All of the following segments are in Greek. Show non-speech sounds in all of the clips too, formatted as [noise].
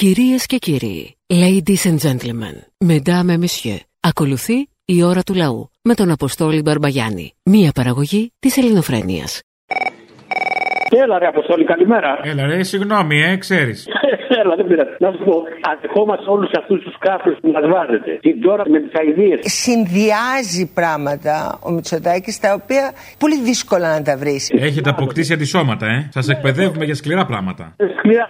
Κυρίες και κύριοι, ladies and gentlemen, mesdames et messieurs, ακολουθεί η ώρα του λαού με τον Αποστόλη Μπαρμπαγιάννη, μία παραγωγή της ελληνοφρένειας. Έλα ρε Αποστόλη, καλημέρα. Έλα ρε, συγγνώμη, ε, ξέρεις. [laughs] Έλα, δεν πειράζει. Να σου πω, αδεχόμαστε όλους αυτούς τους κάφρου που μας βάζετε. Την τώρα με τις αειδίε. Συνδυάζει πράγματα ο Μητσοτάκης τα οποία πολύ δύσκολα να τα βρεις. Έχετε αποκτήσει αντισώματα, ε. Σας εκπαιδεύουμε για σκληρά πράγματα. Σκληρά.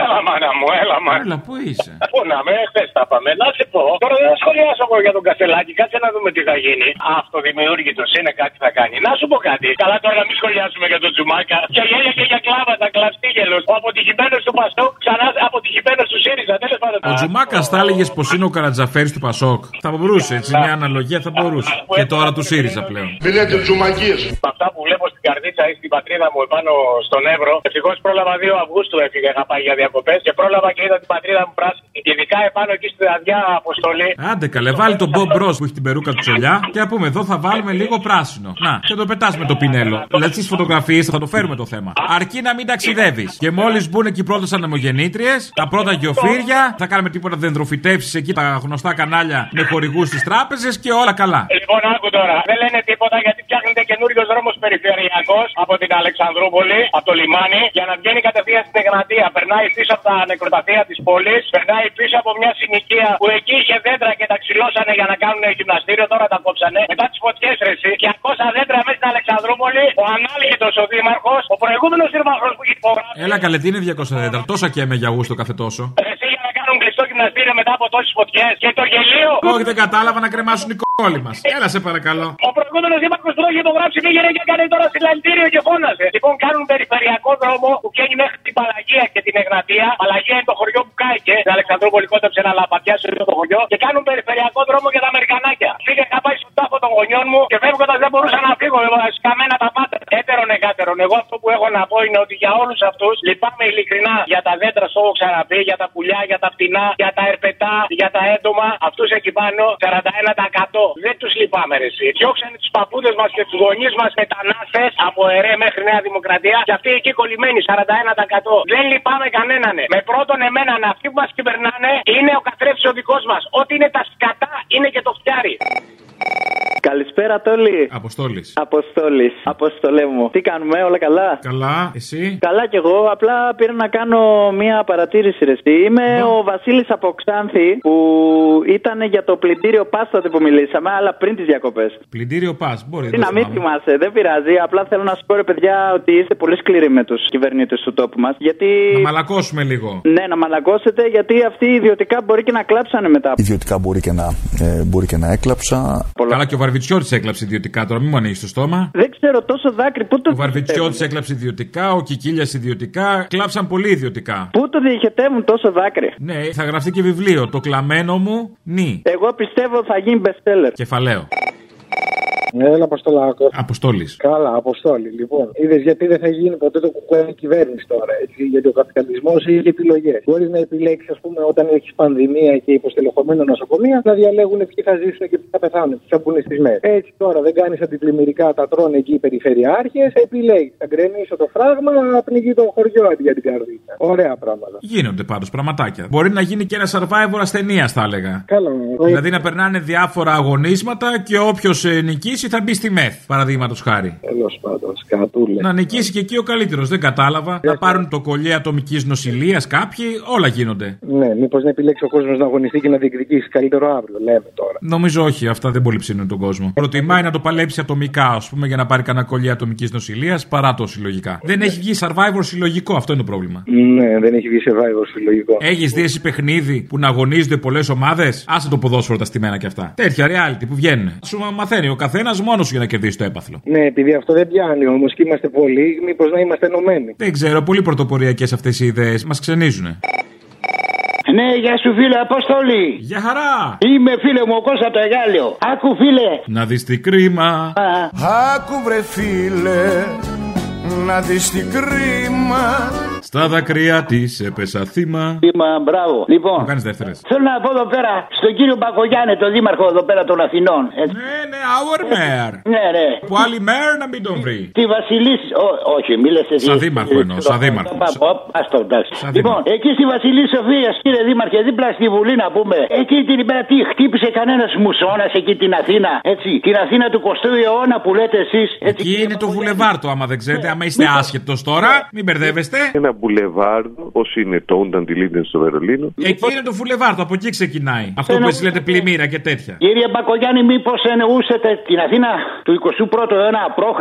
Έλα, μάνα μου, έλα, μάνα. Έλα, πού είσαι; Πού να με, χθε τα πάμε. Να σε πω. Τώρα δεν θα σχολιάσω εγώ για τον Κασελάκη. Κάτσε να δούμε τι θα γίνει. Αυτοδημιούργητος είναι κάτι θα κάνει. Να σου πω κάτι. Καλά τώρα να μην σχολιάσουμε για τον Τζουμάκα. Και γέλια και για κλάβατα, κλαυστίγελο. Ο αποτυχημένος του Πασόκ ξανά αποτυχημένος του ΣΥΡΙΖΑ. Τέλος πάντων. Ο Τζουμάκας θα έλεγε πως είναι ο Καρατζαφέρης του Πασόκ. Θα μπορούσε, έτσι, μια αναλογία θα μπορούσε. Και τώρα του ΣΥΡΙΖΑ πλέον. Μην λέτε τζουμακίε. Αυτά που βλέπω στην καρδίτσα ή στην πατρίδα μου επάνω στον Εύρο. Ευτυχώς πρόλαβα 2 Αυγούστου έφυγε να πάει για διακοπές και πρόλαβα και είδα την πατρίδα μου πράσινη. Ειδικά επάνω εκεί στη δαδιά αποστολή. Άντε καλέ, βάλει τον Μπομπ Μπρο που έχει την περούκα του τσολιά και να πούμε εδώ θα βάλουμε λίγο πράσινο. Να, και το πετάς με το πινέλο. Δηλαδή στι φωτογραφίες θα το φέρουμε το θέμα. Αρκεί να μην ταξιδεύεις. Και μόλις μπουν εκεί πρώτε ανεμογεννήτριε, τα πρώτα γεωφύρια, θα κάνουμε τίποτα δεντροφυτεύσει εκεί τα γνωστά κανάλια με χορηγούς στις τράπεζες και όλα καλά. Λοιπόν, άκου τώρα. Δεν λένε τίποτα γιατί φτιάχνεται καινούριο δρόμο περιφερειακός από την Αλεξανδρούπολη, από το λιμάνι, για να βγαίνει κατευθείαν στην Εγνατία. Περνάει πίσω από τα νεκροταφεία της πόλης, περνάει πίσω από μια συνοικία που εκεί είχε δέντρα και τα ξυλώσανε για να κάνουν γυμναστήριο, τώρα τα κόψανε. Μετά τις φωτιές ρεσί, 200 δέντρα μέσα στην Αλεξανδρούπολη, ο ανάλυτος ο δήμαρχος, ο προηγούμενος δήμαρχος που έχει υπογράψει. Έλα καλέ, τι είναι 200 δέντρα. Τόσα και με για γούστο κάθε τόσο. Εσύ για να κάνουν κλειστό γυμναστήριο μετά από τόσες φωτιές και το γελίο. Όχι, δεν κατάλαβα να κρεμάσουν οι κόλλοι μας. Έλα σε παρακαλώ. Ο προηγούμενος δήμαρχος που το έχει υπογράψει πήγαινε και έκανε τώρα συλλαλητήριο και φώναζε. Λοιπόν, κάνουν περιφερειακό δρόμο που βγαίνει μέχρι την Παλαγία και την Εγνατία. Παλαγία είναι το χωριό που κάηκε. Στην Αλεξανδρούπολη κόντεψε ένα λαπατιά σε το χωριό. Και κάνουν περιφερειακό δρόμο για τα Αμερικανάκια. Φύγε να πάει στον τάφο των γονιών μου και φεύγοντας δεν μπορούσα να φύγω. Σκαμμένα τα πάντα. Έτερον εκάτερον. Εγώ αυτό που έχω να πω είναι ότι για όλους αυτούς λυπάμαι ειλικρινά για τα δέντρα, στο έχω ξαναπεί, για τα πουλιά, για τα πτηνά, για τα ερπετά, για τα έντομα. Αυτούς εκεί πάνω 41%. Δεν τους λυπάμαι, ρε. εσύ. Διώξανε τους παππούδες μας και τους γονείς μας μετανάστες από ΕΡΕ μέχρι Νέα Δημοκρατία και αυτοί εκεί κολλημένοι 41%. Δεν λυπάμαι κανέναν. Με πρώτον εμένα αυτοί που μας κυβερνάνε είναι ο καθρέφτης ο δικός μας. Ό,τι είναι τα σκατά είναι και το φτιάρι. Καλησπέρα, Τόλι. Αποστόλης. Αποστόλης. Αποστολέ μου. Τι κάνουμε, όλα καλά; Καλά, εσύ; Καλά κι εγώ, απλά πήρα να κάνω μία παρατήρηση ρε εσύ. Είμαι ο Βασίλης από Ξάνθη που ήταν για το πλυντήριο πα τότε που μιλήσαμε, αλλά πριν τις διακοπές. Πλυντήριο πα, μπορεί Τι δεν να το μην θυμάμαι. θυμάσαι, δεν πειράζει. Απλά θέλω να σου πω ρε παιδιά ότι είστε πολύ σκληροί με τους κυβερνήτες του τόπου μας. Γιατί. Να μαλακώσουμε λίγο. Ναι, να μαλακώσετε γιατί αυτοί ιδιωτικά μπορεί και να κλάψανε μετά. Ιδιωτικά μπορεί και να, ε, μπορεί και να έκλαψα. Πολλά. Καλά και ο Βαρβιτσιώτης έκλαψε ιδιωτικά τώρα, μην μου ανοίξει το στόμα. Δεν ξέρω τόσο δάκρυ. Πού το Ο Βαρβιτσιώτης έκλαψε ιδιωτικά, ο Κικίλιας ιδιωτικά. Κλάψαν πολύ ιδιωτικά. Πού το διοχετεύουν τόσο δάκρυ; Ναι, θα γραφτεί και βιβλίο. Το κλαμμένο μου, νι. Εγώ πιστεύω θα γίνει bestseller. Κεφαλαίο. Έλα, Αποστολάκος. Αποστόλης. Καλά, Αποστόλη. Λοιπόν, είδες γιατί δεν θα γίνει ποτέ το κουκουέ κυβέρνηση τώρα. Έτσι, γιατί ο καπιταλισμός έχει επιλογές. Μπορείς να επιλέξεις, ας πούμε, όταν έχεις πανδημία και υποστελεχωμένο νοσοκομεία, να διαλέγουν ποιοι θα ζήσουν και ποιοι θα πεθάνουν, ποιοι θα μπουν στι μέρες. Έτσι τώρα δεν κάνεις αντιπλημμυρικά, τα τρώνε εκεί οι περιφερειάρχες, επιλέγεις. Θα γκρεμίσω το φράγμα, να πνιγεί το χωριό αντί για την καρδίτσα. Ωραία πράγματα. Γίνονται πάντως πραγματάκια. Μπορεί να γίνει και ένα survivor ασθενείας, θα έλεγα. Καλά, Δηλαδή να περνάνε διάφορα αγωνίσματα και όποιος νικήσει θα μπει στη μεθ, παραδείγματος χάρη. τέλος πάντων, σκατούλες. Να νικήσει και εκεί ο καλύτερος, δεν κατάλαβα. Να πάρουν το κολλή ατομικής νοσηλείας κάποιοι, όλα γίνονται. Ναι, μήπως να επιλέξει ο κόσμος να αγωνιστεί και να διεκδικήσει καλύτερο αύριο, λέμε τώρα. Νομίζω όχι, αυτά δεν πολύ ψήνουν τον κόσμο. Προτιμάει να το παλέψει ατομικά, ας πούμε, για να πάρει κανένα κολλή ατομικής νοσηλείας παρά το συλλογικά. Δεν έχει βγει survivor συλλογικό, αυτό είναι το πρόβλημα. Ναι, δεν έχει βγει survivor συλλογικό. Έχεις δει εσύ παιχνίδι που να αγωνίζονται πολλές ομάδες; Άσε το ποδόσφαιρο τα στημένα κι αυτά. Τέτοια reality που βγαίνουν. Σου μαθαίνει ο καθένας μόνος σου για να κερδίσει το έπαθλο. Ναι, επειδή αυτό δεν πιάνει όμως και είμαστε πολλοί, μήπως να είμαστε ενωμένοι. Δεν ξέρω, πολύ πρωτοποριακές αυτές οι ιδέες. Μας ξενίζουν. Ναι, γεια σου φίλε Αποστολή. Για χαρά! Είμαι φίλε μου ο Κώστα το Εγάλιο. Άκου φίλε. Να δεις τι κρίμα. Άκου βρε φίλε να δεις τι κρίμα Στα δακρύα της έπεσα θύμα. Θύμα, μπράβο. Λοιπόν, Μου κάνεις δεύτερες. θέλω να πω εδώ πέρα στον κύριο Μπακογιάννη, τον δήμαρχο εδώ πέρα των Αθηνών. έτσι. Ναι, ναι, our mayor. Ναι, ναι. Που άλλη mayor να μην τον βρει. Τη Βασιλίση. Ό- όχι, μίλε εσύ. Σαν δήμαρχο εννοώ, σαν δήμαρχος. Άστο, εντάξει. Σαν Λοιπόν, εκεί στη Βασιλίση Σοφίας, κύριε Δήμαρχε, δίπλα στη Βουλή να πούμε. Εκεί την ημέρα τι χτύπησε κανένας μουσόνα εκεί την Αθήνα. Έτσι. Την Αθήνα του 20ου αιώνα που λέτε εσείς. Εκεί είναι το βουλεβάρτο, άμα δεν ξέρετε. Άμα είστε άσχετος τώρα, μην μπερδεύεστε. Ένα μπουλεβάρδο, όπω είναι το Ούνταν τη Λίντεν στο Βερολίνο. Εκεί είναι το βουλεβάρτο, από εκεί ξεκινάει. Αυτό που εσεί λέτε πλημμύρα και τέτοια. Κύριε Μπακογιάννη, μήπως εννοούσατε την Αθήνα του 21ου αιώνα π.Χ.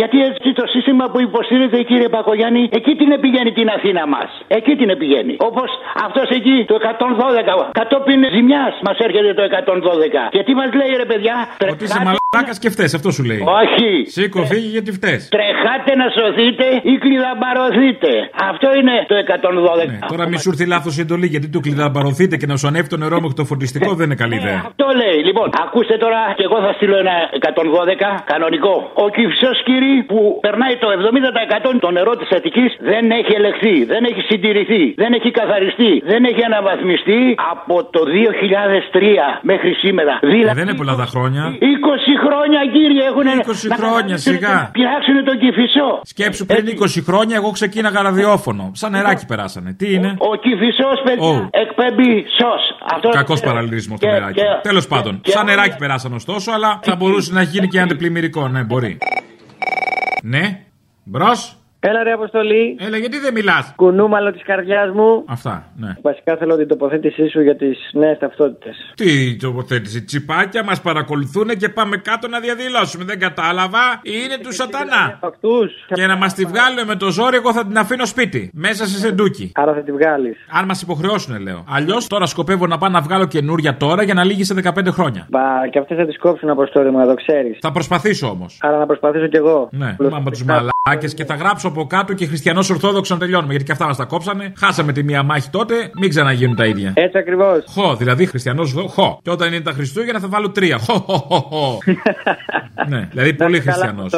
Γιατί έτσι το σύστημα που υποστηρίζετε, κύριε Μπακογιάννη, εκεί την επηγαίνει την Αθήνα μας. Εκεί την επηγαίνει. Όπως αυτός εκεί το 112. Κατόπιν ζημιάς μας έρχεται το 112. Και τι μας λέει, ρε παιδιά, Ότι είσαι μαλάκας και φταίει, αυτό σου λέει. Όχι. Σήκω, φύγει γιατί φταίει. Τρεχάτε να σωθείτε ή κλειδαμπαρωθείτε. Αυτό είναι το 112. Ναι, τώρα μη σου έρθει λάθος η εντολή γιατί του κλειδαμπαρωθείτε και να σου ανέβει το νερό μέχρι το φορτιστικό δεν είναι καλή ιδέα. Αυτό λέει. Λοιπόν, ακούστε τώρα και εγώ θα στείλω ένα 112 κανονικό. Ο κυφισό κύρι που περνάει το 70% το νερό της Αττικής δεν έχει ελεγχθεί, δεν έχει συντηρηθεί, δεν έχει καθαριστεί, δεν έχει αναβαθμιστεί από το 2003 μέχρι σήμερα. Ε, Δηλαδή, δεν είναι πολλά τα χρόνια. 20 χρόνια κύριε έχουν 20 χρόνια, σιγά. Πειράξουν τον κυφισό. Σκέψου πριν 20 χρόνια εγώ ξεκίναγα ραδιόφωνο. Σαν νεράκι περάσανε. Τι είναι; Ο κυφισό, παιδιά, Ω. εκπέμπει σο. Κακός παραλληλισμός το Και- νεράκι. και- Τέλος πάντων. και- Σαν νεράκι περάσανε ωστόσο, αλλά θα μπορούσε να γίνει και αντιπλημμυρικό. Ναι, μπορεί. Ναι. Μπρος. Έλα ρε Αποστολή. Έλα, γιατί δεν μιλάς; Κουνούμαλο της καρδιάς μου. Αυτά, ναι. Βασικά θέλω την τοποθέτησή σου για τις νέες ταυτότητες. Τι τοποθέτηση, τσιπάκια μας παρακολουθούν και πάμε κάτω να διαδηλώσουμε. Δεν κατάλαβα. Είναι του σατανά. Αυτούς. Και να μας τη βγάλουν με το ζόρι, εγώ θα την αφήνω σπίτι. Μέσα σε σεντούκι. Άρα θα τη βγάλεις. Αν μας υποχρεώσουν, λέω. Αλλιώς τώρα σκοπεύω να πάω να βγάλω καινούρια τώρα για να λύγει σε 15 χρόνια. Μπα, και αυτές θα τις κόψουν αποστόλη μου, να το ξέρεις. Θα προσπαθήσω όμως. Άρα να προσπαθήσω κι εγώ. Ναι, πάμε τους μαλάκε και θα γράψω από κάτω και χριστιανός Ορθόδοξος να τελειώνουμε. Γιατί και αυτά μας τα κόψανε. Χάσαμε τη μία μάχη τότε, μην ξαναγίνουν τα ίδια. Έτσι ακριβώς. Χω, δηλαδή χριστιανός χω. Και όταν είναι τα Χριστούγεννα θα βάλω τρία. Χω, χω, χω, χω. [laughs] ναι, δηλαδή πολύ χριστιανός.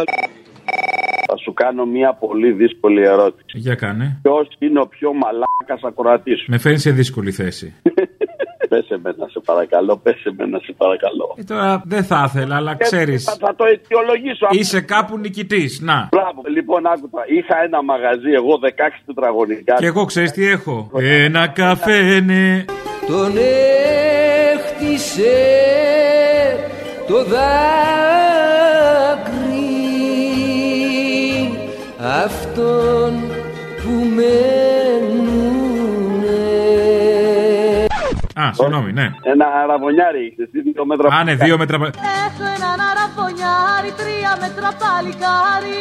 Θα σου κάνω μια πολύ δύσκολη ερώτηση. Για κάνε. Ποιος είναι ο πιο μαλάκας ακροατής σου; Με φέρνει σε δύσκολη θέση. [laughs] Πες εμένα, σε παρακαλώ. Πες εμένα, σε παρακαλώ. Ε, τώρα δεν θα ήθελα, αλλά ξέρεις. Θα, θα το αιτιολογήσω. Είσαι κάπου νικητής. Να. Μπράβο. Λοιπόν, άκουτα. Είχα ένα μαγαζί, εγώ 16 τετραγωνικά. Και εγώ ξέρεις τι έχω. Ένα καφέ, Τον έχτισε το δάκρυ αυτόν που μένουνε. Α, συγγνώμη, ναι. Ένα αραβωνιάρι είχε, εσύ δύο μέτρα. Α, ναι, δύο μέτρα. Έχω έναν αραβωνιάρι, τρία μέτρα παλικάρι.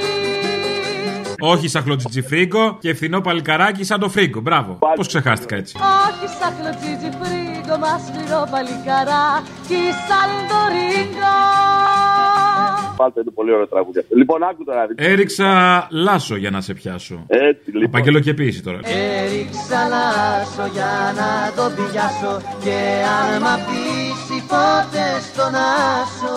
Όχι σαν χλωτσιτσιφρίγκο και φθηνό παλικαράκι σαν το φρίγκο. Μπράβο. Πώς ξεχάστηκα έτσι. Όχι σαν χλωτσίτζι φρίγκο, μα σφυρό παλικαρά. Κι σαν το ρίγκο. Πάλτε είναι πολύ ωραίο τραγούδι αυτό. Λοιπόν, άκου τώρα. Έριξα λάσο για να σε πιάσω. Έτσι, λοιπόν. Επαγγελοκαιποίηση τώρα. Έριξα λάσο για να τον πιάσω. Και αν μ' αφήσει ποτέ στον άσο.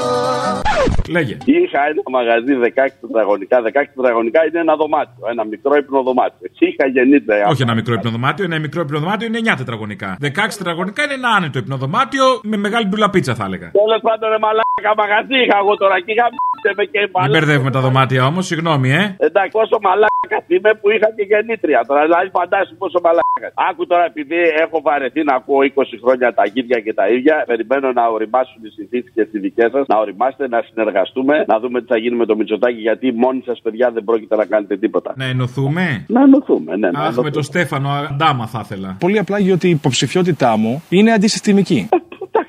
Λέγε. Είχα ένα μαγαζί 16 τετραγωνικά. 16 τετραγωνικά είναι ένα δωμάτιο. Ένα μικρό υπνοδωμάτιο. Εσύ είχα γεννήτρια. Όχι ένα μικρό υπνοδωμάτιο, ένα μικρό υπνοδωμάτιο είναι 9 τετραγωνικά. 16 τετραγωνικά είναι ένα άνετο υπνοδωμάτιο με μεγάλη ντουλαπίτσα θα έλεγα. Τέλος πάντων, ρε μαλάκα μαγαζί είχα εγώ τώρα και είχα με και Μην μαλάκα. μπερδεύουμε τα δωμάτια όμως, συγγνώμη, ε. Εντάξει, πόσο μαλάκα είμαι που είχα και γεννήτρια τώρα. Δηλαδή, φαντάσου πόσο μαλάκας. Άκου τώρα, επειδή έχω βαρεθεί να ακούω 20 χρόνια τα ίδια και τα ίδια, περιμένω να οριμάσουν οι συνθήκες και οι δικές σας, να οριμάσετε, να συνεργαστούμε, να δούμε τι θα γίνει με το Μητσοτάκι, γιατί μόνοι σας, παιδιά, δεν πρόκειται να κάνετε τίποτα. Να ενωθούμε; Να ενωθούμε, ναι. να Αχ, με ενωθούμε. το Στέφανο, αντάμα θα ήθελα. Πολύ απλά γιατί η υποψηφιότητά μου είναι αντισυστημική. [laughs]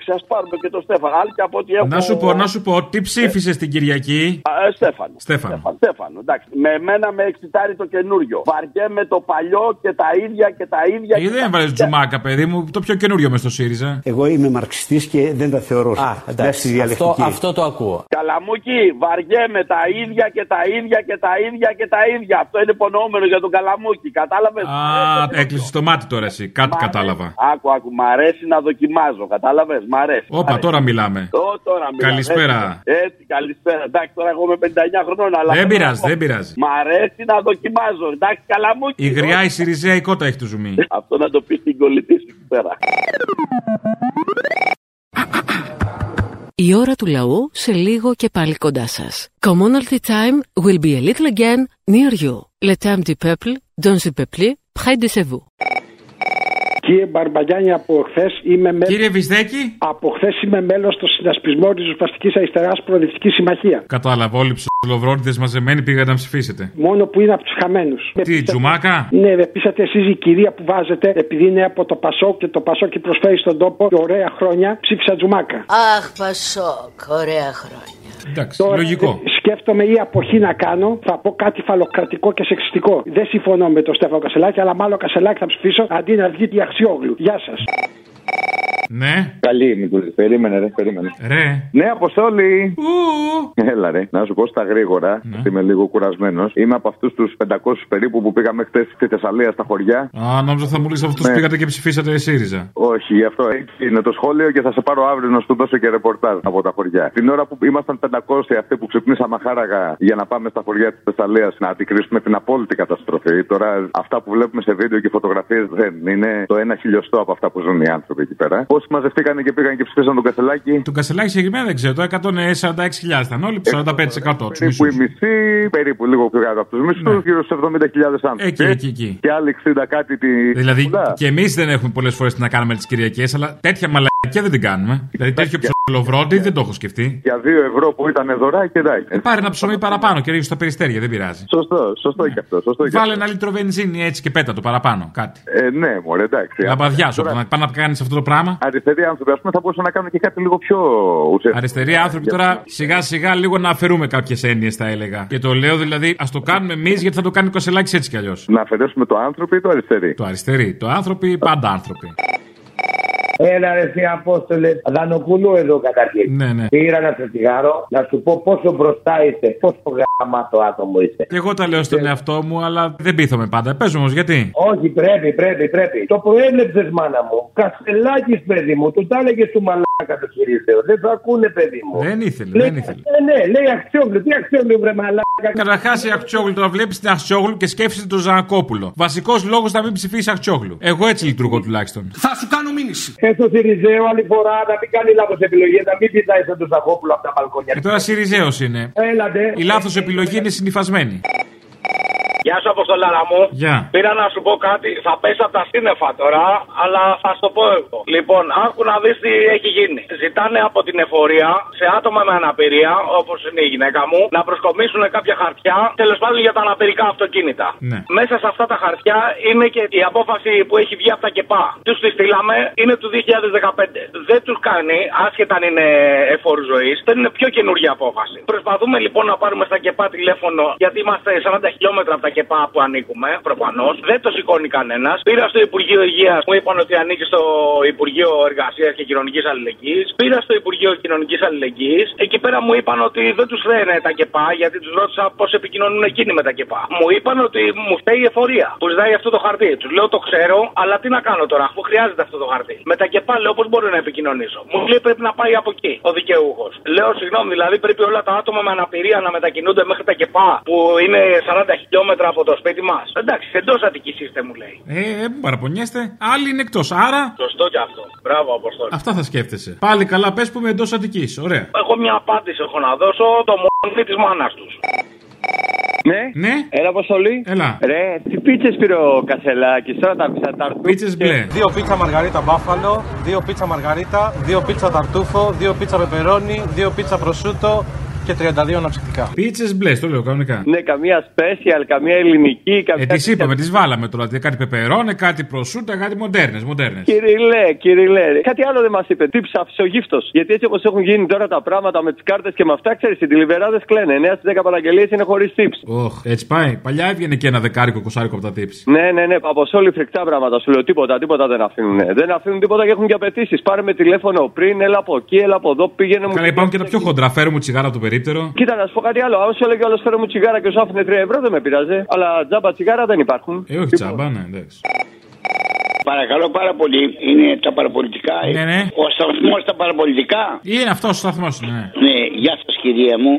Εντάξει, ας πάρουμε και το Στέφανο. Άλλη και από ό,τι έχω. Να σου πω, να σου πω, τι ψήφισες την Κυριακή; Α, ε, Στέφανο. Στέφανο. Στέφανο. Στέφανο. Εντάξει. Με εμένα με εξητάρει το καινούριο. Βαριέμαι το παλιό και τα ίδια και τα ίδια. Γιατί δεν έβαλε τζουμάκα, παιδί μου, το πιο καινούριο μες στο ΣΥΡΙΖΑ. Εγώ είμαι μαρξιστής και δεν τα θεωρώ. Α, μέσα στη εντάξει. Αυτό, διαλεκτική. αυτό το ακούω. Καλαμούκι, βαριέμαι τα ίδια και τα ίδια και τα ίδια και τα ίδια. Αυτό είναι υπονοούμενο για τον Καλαμούκι. Κατάλαβες; Α, έκλεισες το μάτι τώρα εσύ. Κάτι κατάλαβα. Άκου, άκου, μ' αρέσει να δοκιμάζω. Κατάλαβες, μ' αρέσει. μ' Όπα, αρέσει. τώρα μιλάμε. Ω, τώρα μιλάμε. Καλησπέρα. Έτσι, έτσι, καλησπέρα. Εντάξει, τώρα εγώ είμαι 59 χρονών, αλλά. Δεν πειράζει, δεν πειράζει. Μ' αρέσει να δοκιμάζω. Εντάξει, καλά μου. Η γριά η Σιριζέα η κότα έχει το ζουμί. [laughs] Αυτό να το πεις στην κολλητή σου εκεί πέρα. Η ώρα του λαού σε λίγο και πάλι κοντά σας. Commonalty time will be a little again near you. Le temps du peuple, dans le peuple, près de chez vous. Κύριε Μπαρμπαγιάννη, από χθες είμαι μέλο. Κύριε Βυσδέκη. Από χθες είμαι μέλος στο συνασπισμό της Ριζοσπαστική Αριστεράς Προοδευτικής Συμμαχία. Κατάλαβα, όλοι ψιλοβρόντιδε μαζεμένοι πήγατε να ψηφίσετε. Μόνο που είναι από τους χαμένους. Τι, τζουμάκα; Ναι, δε πείσατε εσείς η κυρία που βάζετε, επειδή είναι από το Πασόκ και το Πασόκ προσφέρει στον τόπο και ωραία χρόνια, ψήφισα τζουμάκα. Αχ, Πασόκ, ωραία χρόνια. Εντάξει, λογικό. ε, Σκέφτομαι ή αποχή να κάνω, θα πω κάτι φαλοκρατικό και σεξιστικό. Δεν συμφωνώ με τον Στέφανο Κασελάκη, αλλά μάλλον Κασελάκη θα ψηφίσω αντί να βγει τη Αξιόγλου. Γεια σας. Ναι. Καλή Νικούλη. Περίμενε, ρε, περίμενε. Ρε. Ναι, Αποστόλη. Έλα, ρε. Να σου πω στα γρήγορα, γιατί είμαι λίγο κουρασμένος. Είμαι από αυτούς τους 500 περίπου που πήγαμε χτες στη Θεσσαλία στα χωριά. Α, νόμιζα θα μου λύσει αυτούς Ναι. που πήγατε και ψηφίσατε ΣΥΡΙΖΑ. Όχι, γι' αυτό έτσι είναι το σχόλιο και θα σε πάρω αύριο να σου δώσω και ρεπορτάζ από τα χωριά. Την ώρα που ήμασταν 500 αυτοί που ξυπνήσαμε χάραγα για να πάμε στα χωριά της Θεσσαλίας να αντικρίσουμε την απόλυτη καταστροφή. Τώρα αυτά που βλέπουμε σε βίντεο και φωτογραφίες δεν είναι το ένα χιλιοστό από αυτά που ζουν οι άνθρωποι εκεί πέρα. Όσοι μαζευτήκαν και πήγαν και ψηφίσαν τον Κασελάκη. Του Κασελάκη συγκεκριμένα δεν ξέρω, το 146.000 ήταν όλοι, 45% τους Περίπου η μισή, περίπου λίγο πιο κάτω από τους μισθού, Ναι. γύρω στους 70.000 άνθρωποι. Εκεί, εκεί, εκεί. Και άλλοι 60 κάτι τη. Δηλαδή Πολλά. και εμείς δεν έχουμε πολλές φορές τι να κάνουμε τις Κυριακές, αλλά τέτοια μαλακία δεν την κάνουμε. Δηλαδή τέτοιο ψιλοβρόντι δεν το έχω σκεφτεί. Για 2 ευρώ που ήταν δωράκι, εντάξει. Πάρε ένα ψωμί παραπάνω και ρίξε στα περιστέρια, δεν πειράζει. Σωστό, σωστό και αυτό. Σωστό και Βάλε αυτό. ένα λίτρο βενζίνη έτσι και πέτα το παραπάνω, κάτι. Ε, ναι, μωρέ, εντάξει. Λαμπαδιά σου, Τώρα, να πάνε να κάνεις αυτό το πράγμα. Αριστεροί άνθρωποι, ας πούμε, θα μπορούσαν να κάνουν και κάτι λίγο πιο ουσιαστικό. Αριστεροί άνθρωποι τώρα σιγά σιγά λίγο να αφαιρούμε κάποιες έννοιες, θα έλεγα. Και το λέω δηλαδή, ας το κάνουμε εμείς γιατί θα το κάνει ο Κασελάκη έτσι κι αλλιώς. Να αφαιρέσουμε το άνθρωπο ή το αριστερή. Το αριστερή. Το άνθρωποι, πάντα άνθρωποι. Έλα ρε εσύ Απόστολε, Δανοκουλού εδώ καταρχήν. Ναι, ναι. Πήρα ένα τσιγάρο να σου πω πόσο μπροστά είσαι, πόσο γαμάτο άτομο είσαι. Και εγώ τα λέω στον εαυτό μου, αλλά δεν πείθομαι πάντα. Πες όμως γιατί; Όχι, πρέπει, πρέπει, πρέπει. Το προέβλεψε, μάνα μου. Καστελάκι, παιδί μου, του τα έλεγε του μαλάκα το χειρίστεο. Δεν το ακούνε, παιδί μου. Δεν ήθελε, Λέει, δεν ήθελε. Ε, ναι, λέει αξιόγλου. Τι αξιόγλου, βρε μαλάκα. Καταρχάς η Αχτσόγλου, τώρα βλέπεις την Αχτσόγλου και σκέφτεσαι τον Ζανακόπουλο. Βασικός λόγος να μην ψηφίσεις Αχτσόγλου. Εγώ έτσι λειτουργώ τουλάχιστον. Θα σου κάνω μήνυση. Ε, στο Σιριζέο άλλη φορά να μην κάνει λάθος επιλογή, να μην πηδάει στον Τουσακόπουλο από τα μπαλκόνια. Και τώρα Σιριζέος είναι. Έλατε. Η λάθος επιλογή είναι συνυφασμένη. Γεια σου, Αποστολάρα μου. Γεια. Πήρα να σου πω κάτι. Θα πέσει από τα σύννεφα τώρα, αλλά θα σου το πω εγώ. Λοιπόν, άκου να δεις τι έχει γίνει. Ζητάνε από την εφορία σε άτομα με αναπηρία, όπως είναι η γυναίκα μου, να προσκομίσουν κάποια χαρτιά, τέλος πάντων για τα αναπηρικά αυτοκίνητα. Ναι. Μέσα σε αυτά τα χαρτιά είναι και η απόφαση που έχει βγει από τα ΚΕΠΑ. Τους τη στείλαμε, είναι του 2015. Δεν τους κάνει, άσχετα αν είναι εφόρου ζωής, δεν είναι πιο καινούργια απόφαση. Προσπαθούμε λοιπόν να πάρουμε στα ΚΕΠΑ τηλέφωνο, γιατί είμαστε 40 χιλιόμετρα από τα ΚΕΠΑ που ανήκουμε, προφανώς. Δεν το σηκώνει κανένας. Πήρα στο Υπουργείο Υγείας, μου είπαν ότι ανήκει στο Υπουργείο Εργασίας και Κοινωνικής Αλληλεγγύης. Πήρα στο Υπουργείο Κοινωνικής Αλληλεγγύης. Εκεί πέρα μου είπαν ότι δεν τους λένε τα ΚΕΠΑ, γιατί τους ρώτησα πώς επικοινωνούν εκείνοι με τα ΚΕΠΑ. Μου είπαν ότι μου φταίει η εφορία που ζητάει αυτό το χαρτί. Τους λέω το ξέρω, αλλά τι να κάνω τώρα, αφού χρειάζεται αυτό το χαρτί. Με τα ΚΕΠΑ λέω πώς μπορώ να επικοινωνήσω. Μου λέει πρέπει να πάει από εκεί ο δικαιούχος. Λέω συγγνώμη, δηλαδή πρέπει όλα τα άτομα με αναπηρία να μετακινούνται μέχρι τα ΚΕΠΑ που είναι 40 χιλιόμετρα από το σπίτι μας. Εντάξει, εντός Αττικής είστε, μου λέει. Ε, ε, μην παραπονιέστε. Άλλοι είναι εκτός. Άρα. Σωστό κι αυτό. Μπράβο, Αποστόλη. Αυτά θα σκέφτεσαι. Πάλι καλά, πες που είμαι εντός Αττικής. Ωραία. Εγώ μια απάντηση έχω να δώσω το μόνη της μάνας τους. Ναι. Ναι. Έλα, Αποστολή. Έλα. Ρε, τι πίτσες πήρε ο Κασελάκης. Τώρα τα πίτσα ταρτούφο. Πίτσες μπλε. Δύο πίτσα μαργαρίτα μπάφαλο, δύο πίτσα μαργαρίτα, δύο πίτσα ταρτούφο, δύο πίτσα πεπερώνι, δύο πίτσα προσούτο και 32 αναψυκτικά. Πίτσες μπλε, το λέω κανονικά. Ναι, καμία special, καμία ελληνική. Καμία... Ε, τις είπαμε, τις βάλαμε τώρα. δηλαδή, Κάτι πεπερώνε, κάτι προσούτα, κάτι μοντέρνες. Μοντέρνες. Κυριλέ, κυριλέ. Κάτι άλλο δεν μας είπε. Τι ψαυσογύφτο. Γιατί έτσι όπως έχουν γίνει τώρα τα πράγματα με τις κάρτες και με αυτά, ξέρεις, οι τηλιβεράδε κλαίνε. 9 στις 10 παραγγελίες είναι χωρίς tips. Οχ, έτσι πάει. Παλιά έβγαινε και ένα δεκάρικο κοσάρικο από τα tips. Ναι, ναι, ναι. Από όλοι φρικτά πράγματα. Σου λέω τίποτα, τίποτα δεν αφήνουν. Δεν αφήνουν τίποτα και έχουν και απαιτήσεις. Πάρε με τηλέφωνο πριν, έλα από εκεί, έλα από εδώ, πήγαινε μου. Καλά, υπάρχουν και τα πιο χοντρά. Φέρω μου τσιγάρα από το περίπτερο. Κοίτα, να σου πω κάτι άλλο. Αν σου έλεγε άλλος φέρε μου τσιγάρα και σου άφηνε 3 ευρώ δεν με πειράζει. Αλλά τζάμπα τσιγάρα δεν υπάρχουν. Ε, όχι τσάμπα, ναι, εντάξει. Παρακαλώ πάρα πολύ. Είναι τα παραπολιτικά. Ναι, ναι. Ο σταθμός στα παραπολιτικά. Είναι αυτός ο σταθμός, ναι. Ναι, γεια σας κυρία μου.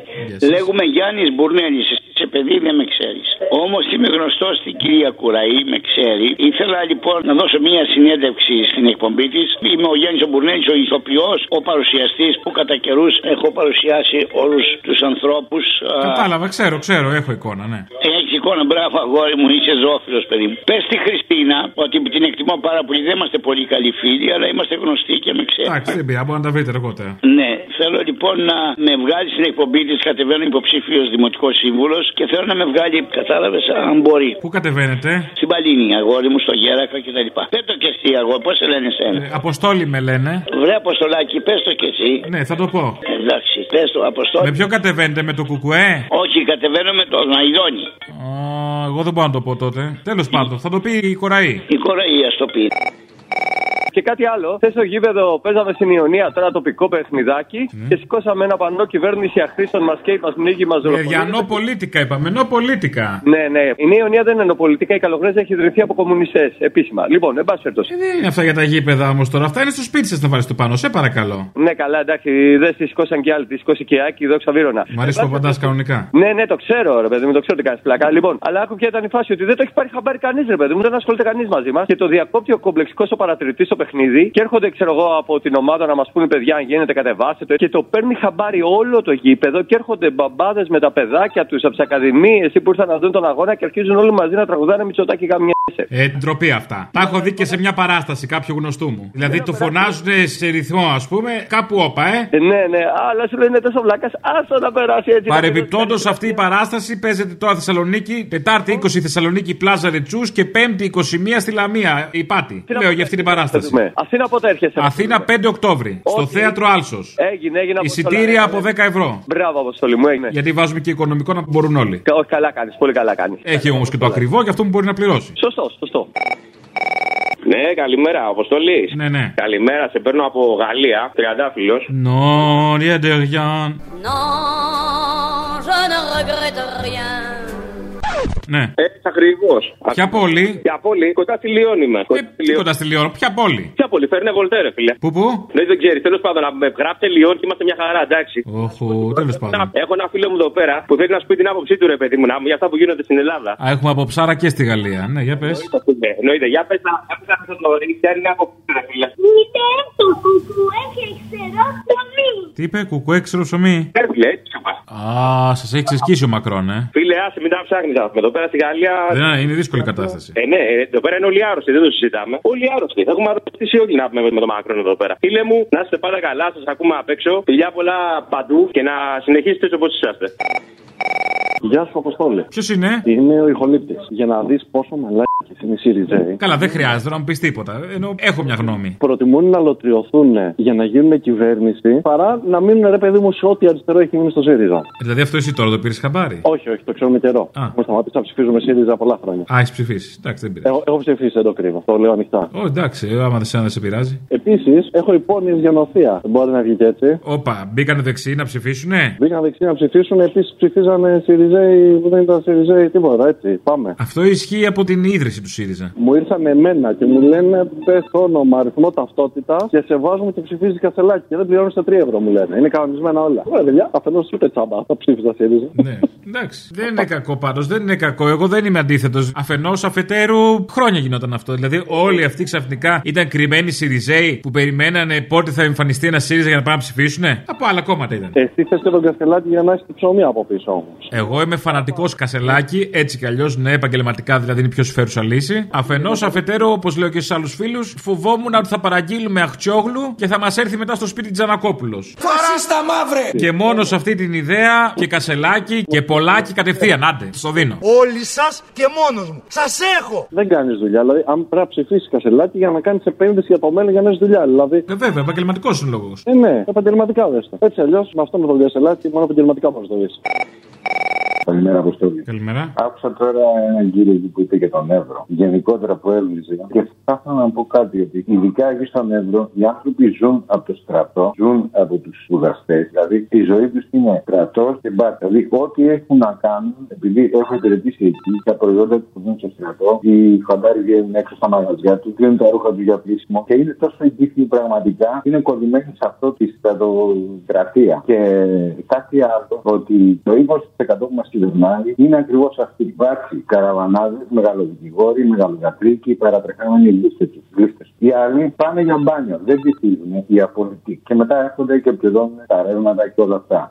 Λέγουμε Γιάννης Μπουρνέλης. Σε παιδί δεν με ξέρεις. Όμως είμαι γνωστός στην κυρία Κουραή, με ξέρει. Ήθελα λοιπόν να δώσω μία συνέντευξη στην εκπομπή της. Είμαι ο Γιάννης Ομπουρνέλη, ο ηθοποιός, ο παρουσιαστής που κατά καιρούς έχω παρουσιάσει όλους τους ανθρώπους. Κατάλαβα, ξέρω, ξέρω, έχω εικόνα, ναι. Έχεις εικόνα, μπράβο, αγόρι μου, είσαι ζώφιλο, παιδί μου. Πες στη Χριστίνα ότι την εκτιμώ πάρα πολύ. Δεν είμαστε πολύ καλοί φίλοι, αλλά είμαστε γνωστοί και με ξέρει. Εντάξει, δεν πειράζει, μπορεί να τα βρείτε αργότερα. Ναι, θέλω λοιπόν να με βγάλεις στην εκπομπή της. Κατεβαίνω υποψήφιος δημοτικός σύμβουλος και θέλω να με βγάλει, κατάλαβες, αν μπορεί. Πού κατεβαίνετε; Στην Παλίνη, αγόρι μου, στο Γέρακα κτλ. Πε το και εσύ, αγόρι, πώς σε λένε εσένα; Ε, Αποστόλη με λένε. Βρε Αποστολάκι, πες το και εσύ. Ναι, θα το πω. Εντάξει, πες το Αποστόλη. Με ποιο κατεβαίνετε, με το κουκουέ; Όχι, κατεβαίνω με τον Αϊδόνη. Α, εγώ δεν μπορώ να το πω τότε. Τέλος πάντων, θα το πει η Κοραή. Η Κοραή, ας το πει. Και κάτι άλλο, χθε στο γήπεδο παίζαμε στην Ιωνία τώρα τοπικό παιχνιδάκι και σηκώσαμε ένα πανό κυβέρνηση αχρήστων μας και μα πνίγει, μας Ε, Για νοπολίτικα είπαμε, νοπολίτικα. Ναι, ναι. Η Νέα Ιωνία δεν είναι νοπολιτικά, η Καλογρέζα έχει ιδρυθεί από κομμουνιστές επίσημα. Λοιπόν, εν πάση περιπτώσει. Δεν είναι αυτά για τα γήπεδα όμως τώρα. Αυτά είναι στο σπίτι σας να βάλεις το πάνω, σε παρακαλώ. Ναι, καλά, εντάξει, δεν τη σηκώσαν και άλλοι. Τη σηκώσει και η Άκη, δόξα Βύρονα. Μ' αρέσει που απαντά κανονικά. Ναι, ναι, το ξέρω, ρε παιδί μου, το ξέρω ότι κάνεις πλάκα. Λοιπόν, αλλά άκου ποια ήταν η φάση ότι δεν το έχει πάρει χαμπάρι κανείς, ρε παιδί μου, δεν ασχολείται κανείς μαζί μας. Και το διακόπτει ο κομπλεξικός ο παρατηρητής στο παιχνίδι και έρχονται, ξέρω εγώ, από την ομάδα να μας πούνε παιδιά, αν γίνεται, κατεβάστε το. Και το παίρνει χαμπάρι όλο το γήπεδο και έρχονται μπαμπάδες με τα παιδάκια τους από τις ακαδημίες που ήρθαν να δουν τον αγώνα και αρχίζουν όλοι μαζί να τραγουδάνε μυτσοτάκι καμιέσαι. Ε, ντροπή αυτά. Τα έχω δει και σε μια παράσταση κάποιου γνωστού μου. Δηλαδή το φωνάζουν σε ρυθμό, ας πούμε, κάπου όπα, ε. Ε, Ναι, ναι, αλλά σου λένε τόσο βλάκας, άστο να περάσει έτσι. Παρεμπιπτόντως αυτή η παράσταση παίζεται τώρα Θεσσαλονίκη, Τετάρτη 20 Θεσσαλονίκη Πλάζα Ρετσού και Πέμπτη 21 στη Λαμία. Η Πάτη. Λέω για αυτή την παράσταση. Αθήνα πότε έρχεσαι. Αθήνα 5 Οκτώβρη. Στο θέατρο Άλσος. Έγινε, έγινε. Εισιτήρια από 10 ευρώ. Μπράβο, Αποστολή μου, έγινε. Γιατί βάζουμε και οικονομικό να μπορούν όλοι. Κα- Όχι, καλά κάνεις, πολύ καλά κάνεις. Έχει όμως και το ακριβό και αυτό που μπορεί να πληρώσει. Σωστό, σωστό. Ναι, καλημέρα, Αποστολή. Ναι, ναι. Καλημέρα, σε παίρνω από Γαλλία, τριαντάφυλλος. Non, rien de rien. Non, je ne regrette rien. Ναι. Έτσι ακριβώς. Ποια πόλη; Ποια πόλη, κοντά στη Λιόν είμαι. Τι κοντά στη Λιόν, ποια πόλη; Ποια πόλη, φέρνε βολτέρε, φίλε. Πού, πού; Ναι, δεν ξέρεις, τέλος πάντων, να με γράψετε Λιόν και είμαστε μια χαρά, εντάξει. Όχο, τέλος πάντων. Έχω ένα φίλο μου εδώ πέρα που θέλει να σου πει την άποψή του, ρε παιδί μου, να για αυτά που γίνονται στην Ελλάδα. Α, έχουμε από ψάρα και στη Γαλλία. Ναι, για πες. Ναι, εννοείται, για πες να για πες να το ρίξει, είναι άποψή του, ρε φίλε. Μήτε το κουκουέ και ξερό ψωμί. Τι είπε, κουκουέ, ξέρω ψωμί. Ε, φίλε, έτσι σου πας. Α, σας έχει ξεσκίσει ο Μακρόν, ε. Φίλε, άσε, μην τα ψάχνεις. Εδώ πέρα στη Γαλλία. Δεν είναι, είναι δύσκολη κατάσταση. Ε, ναι, ε, εδώ πέρα είναι όλοι άρρωστοι, δεν το συζητάμε. Όλοι άρρωστοι. Έχουμε αρρωστήσει όλοι να πούμε με τον Μακρόν εδώ πέρα. Φίλε μου, να είστε πάντα καλά, σας ακούμε απ' έξω. Φιλιά πολλά παντού και να συνεχίσετε όπως είσαστε. Γεια σου, Αποστόλη. Ποιος είναι; Είμαι ο ηχολήπτης. Για να δεις πόσο μαλάκι είναι η ΣΥΡΙΖΑ. Καλά, δεν χρειάζεται να μου πεις τίποτα. Ενώ έχω μια γνώμη. Προτιμούν να λωτριωθούν για να γίνουν κυβέρνηση παρά να μείνουν ρε παιδί μου σε ό,τι αριστερό έχει μείνει στο ΣΥΡΙΖΑ. Δηλαδή αυτό εσύ τώρα το πήρες χαμπάρι. Όχι, όχι, το ξέρουμε καιρό. Έχουμε σταματήσει να ψηφίζουμε ΣΥΡΙΖΑ πολλά χρόνια. Α, έχεις ψηφίσει. Εντάξει, δεν πειράζει. Εγώ, έχω ψηφίσει, δεν το κρύβω. Το λέω ανοιχτά. Ω, εντάξει, άμα δεν σε, δεν σε πειράζει. Επίσης, έχω υπόνοιες για νοθεία. Δεν μπορεί να βγει και έτσι. Όπα, μπήκανε δεξιοί να ψηφίσουνε; Μπήκαν δεξιά να ψηφίσουν, επίσης ψηφίζανε ΣΥΡΙΖΑΙ που δεν ήταν ΣΥΡΙΖΑΙ τίποτα, έτσι. Πάμε. Αυτό ισχύει από την ίδρυση του ΣΥΡΙΖΑ. Μου ήρθαν εμένα και μου λένε πες όνομα, αριθμό ταυτότητα και σε βάζουμε και ψηφίζεις κασελάκι. Και δεν πληρώνεις τα 3 ευρώ, μου λένε. Είναι κανονισμένα όλα. Ωραία, παιδιά, αφενός ούτε τσάμπα. Θα ψήφιζα ΣΥΡΙΖΑ. Ναι, εντάξει. Δεν είναι κακό πάντως, δεν είναι κακό. Εγώ δεν είμαι αντίθετος. Αφενός, αφετέρου, χρόνια γινόταν αυτό. Δηλαδή, όλοι αυτοί ξαφνικά ήταν κρυμμένοι ΣΥΡΙΖΑΙ που περιμένανε πότε θα εμφανιστεί ένα ΣΥΡΙΖΑ για να πάνε να ψηφίσουνε; Από άλλα κόμματα ήταν. Εσύ θες και τον κασελάκι για να έχει το ψωμί από πίσω όμως. Εγώ είμαι φανατικός κασελάκι, έτσι κι αλλιώς, ναι, επαγγελματικά δηλαδή είναι η πιο συμφέρουσα λύση. Αφενός, αφετέρου, όπως λέω και στους άλλους φίλους, φοβόμουν ότι θα παραγγείλουμε αχτσιόγλου και θα μας έρθει μετά στο σπίτι Τζανακόπουλος. Φασίστα μαύρε! Και μόνος σε αυτή την ιδέα και κασελάκι και πολλάκι κατευθείαν. Άντε, στο δίνω. Όλοι σας και μόνος μου. Σας έχω! Δεν κάνεις δουλειά. Δηλαδή, αν πρέπει να ψηφίσεις κασελάκι για να κάνεις επένδυση για το μέλλον για να έχεις δουλειά. Δηλαδή. Ε, βέβαια, επαγγελματικός είναι λόγος. Ε, ναι, επαγγελματικά δες το. Έτσι αλλιώς με αυτό με τον κασελάκι μόνο επαγγελματικά μπορείς να το δεις. Καλημέρα, Αποστόλη. Καλημέρα. Άκουσα τώρα έναν κύριο εκεί που είπε για τον Εύρο. Γενικότερα που έβριζε και θα ήθελα να πω κάτι. Ότι ειδικά εκεί στον Εύρο, οι άνθρωποι ζουν από το στρατό, ζουν από τους σπουδαστές. Δηλαδή, η ζωή τους είναι στρατός και μπάτα. Δηλαδή, ό,τι έχουν να κάνουν, επειδή έχω υπηρετήσει εκεί, τα προϊόντα που δίνουν στο στρατό, οι φαντάροι βγαίνουν έξω στα μαγαζιά τους, βγαίνουν τα ρούχα τους για πλήσιμο και είναι τόσο εγκύφθοι πραγματικά, είναι κολλημένοι σε αυτό τη στρατοκρατία. Και κάτι άλλο, ότι το 20% που μα κυβερνάει είναι ακριβώς αυτή. Υπάρχει καραβανάδες, μεγαλοδικηγόροι, μεγαλογατρίκοι, παρατρεχάμενοι λίστες του. Οι άλλοι πάνε για μπάνιο, δεν ψηφίζουν οι απολυτικοί. Και μετά έρχονται και πληρώνουν τα ρεύματα και όλα αυτά.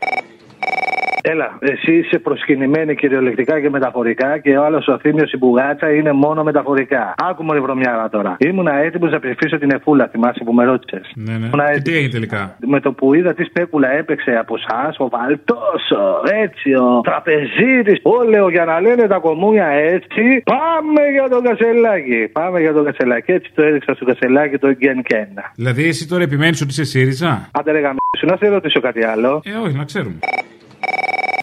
Έλα, εσύ είσαι προσκυνημένη κυριολεκτικά και μεταφορικά και ο άλλος ο Θήμιος η Μπουγάτσα είναι μόνο μεταφορικά. Άκουμε ρε βρωμιάρα τώρα. Ήμουνα έτοιμος να ψηφίσω την Εφούλα, θυμάσαι που με ρώτησες. Ναι, ναι. Και τι έγινε τελικά; Με το που είδα τι σπέκουλα έπαιξε από εσάς, ο Βαλτόσο, έτσι, ο Τραπεζίτης, όλεο για να λένε τα κομμούνια έτσι. Πάμε για τον Κασελάκη. Πάμε για τον Κασελάκη. Έτσι το έδειξα στο Κασελάκη το Γκεν Κένα. Δηλαδή, εσύ τώρα επιμένεις ότι είσαι ΣΥΡΙΖΑ; Άντε ρε γαμίσου, να σε ρωτήσω κάτι άλλο. Ε, όχι, να ξέρουμε.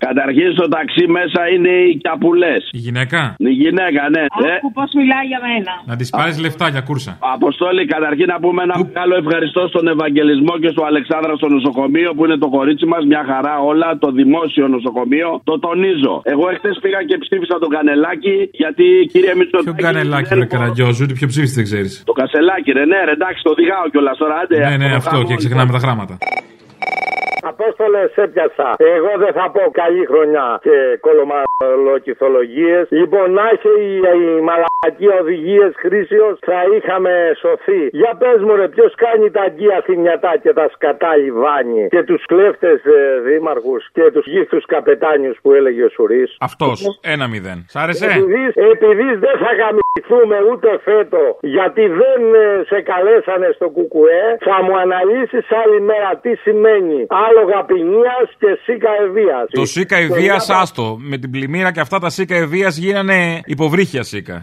Καταρχήν στο ταξί μέσα είναι οι καπουλέ. Η γυναίκα; Η γυναίκα, ναι. Ε, Άκου πώς μιλάει για μένα. Να της πάρεις λεφτά για κούρσα. Αποστόλη, καταρχήν να πούμε ένα μεγάλο ευχαριστώ στον Ευαγγελισμό και στο Αλεξάνδρα στο νοσοκομείο που είναι το κορίτσι μας. Μια χαρά όλα, το δημόσιο νοσοκομείο. Το τονίζω. Εγώ εχθές πήγα και ψήφισα τον Κανελάκη γιατί κύριε Μητσοτάκη. Ποιο κανελάκι, ρε Καραγκιόζου, τι πιο ψήφισε δεν ξέρεις. Το Κασελάκι, ρε, ναι, ρε, εντάξει, το οδηγάω κιόλας τώρα. Άντε, Ναι, ναι, αυτό και ξεχνάμε τα γράμματα. Απόστολε, έπιασα. Εγώ δεν θα πω καλή χρονιά και κολομαλοκυθολογίες. Λοιπόν, να είχε η, η μαλακή οδηγίες χρήσεως, θα είχαμε σωθεί. Για πες μου, ρε, ποιος κάνει τα αγκία θυμιατά και τα σκατά λιβάνι και τους κλέφτες ε, δήμαρχους και τους γύφτου καπετάνιους που έλεγε ο Σουρή. Αυτός. Ένα μηδέν. Σ' άρεσε; Επειδή, επειδή δεν θα γαμηθούμε ούτε φέτο γιατί δεν ε, σε καλέσανε στο κουκουέ, θα μου αναλύσεις άλλη μέρα τι σημαίνει άλογα ποινίας και σίκα ευεία. Το σίκα ευεία, άστο. Με την πλημμύρα και αυτά τα σίκα ευεία γίνανε υποβρύχια σίκα.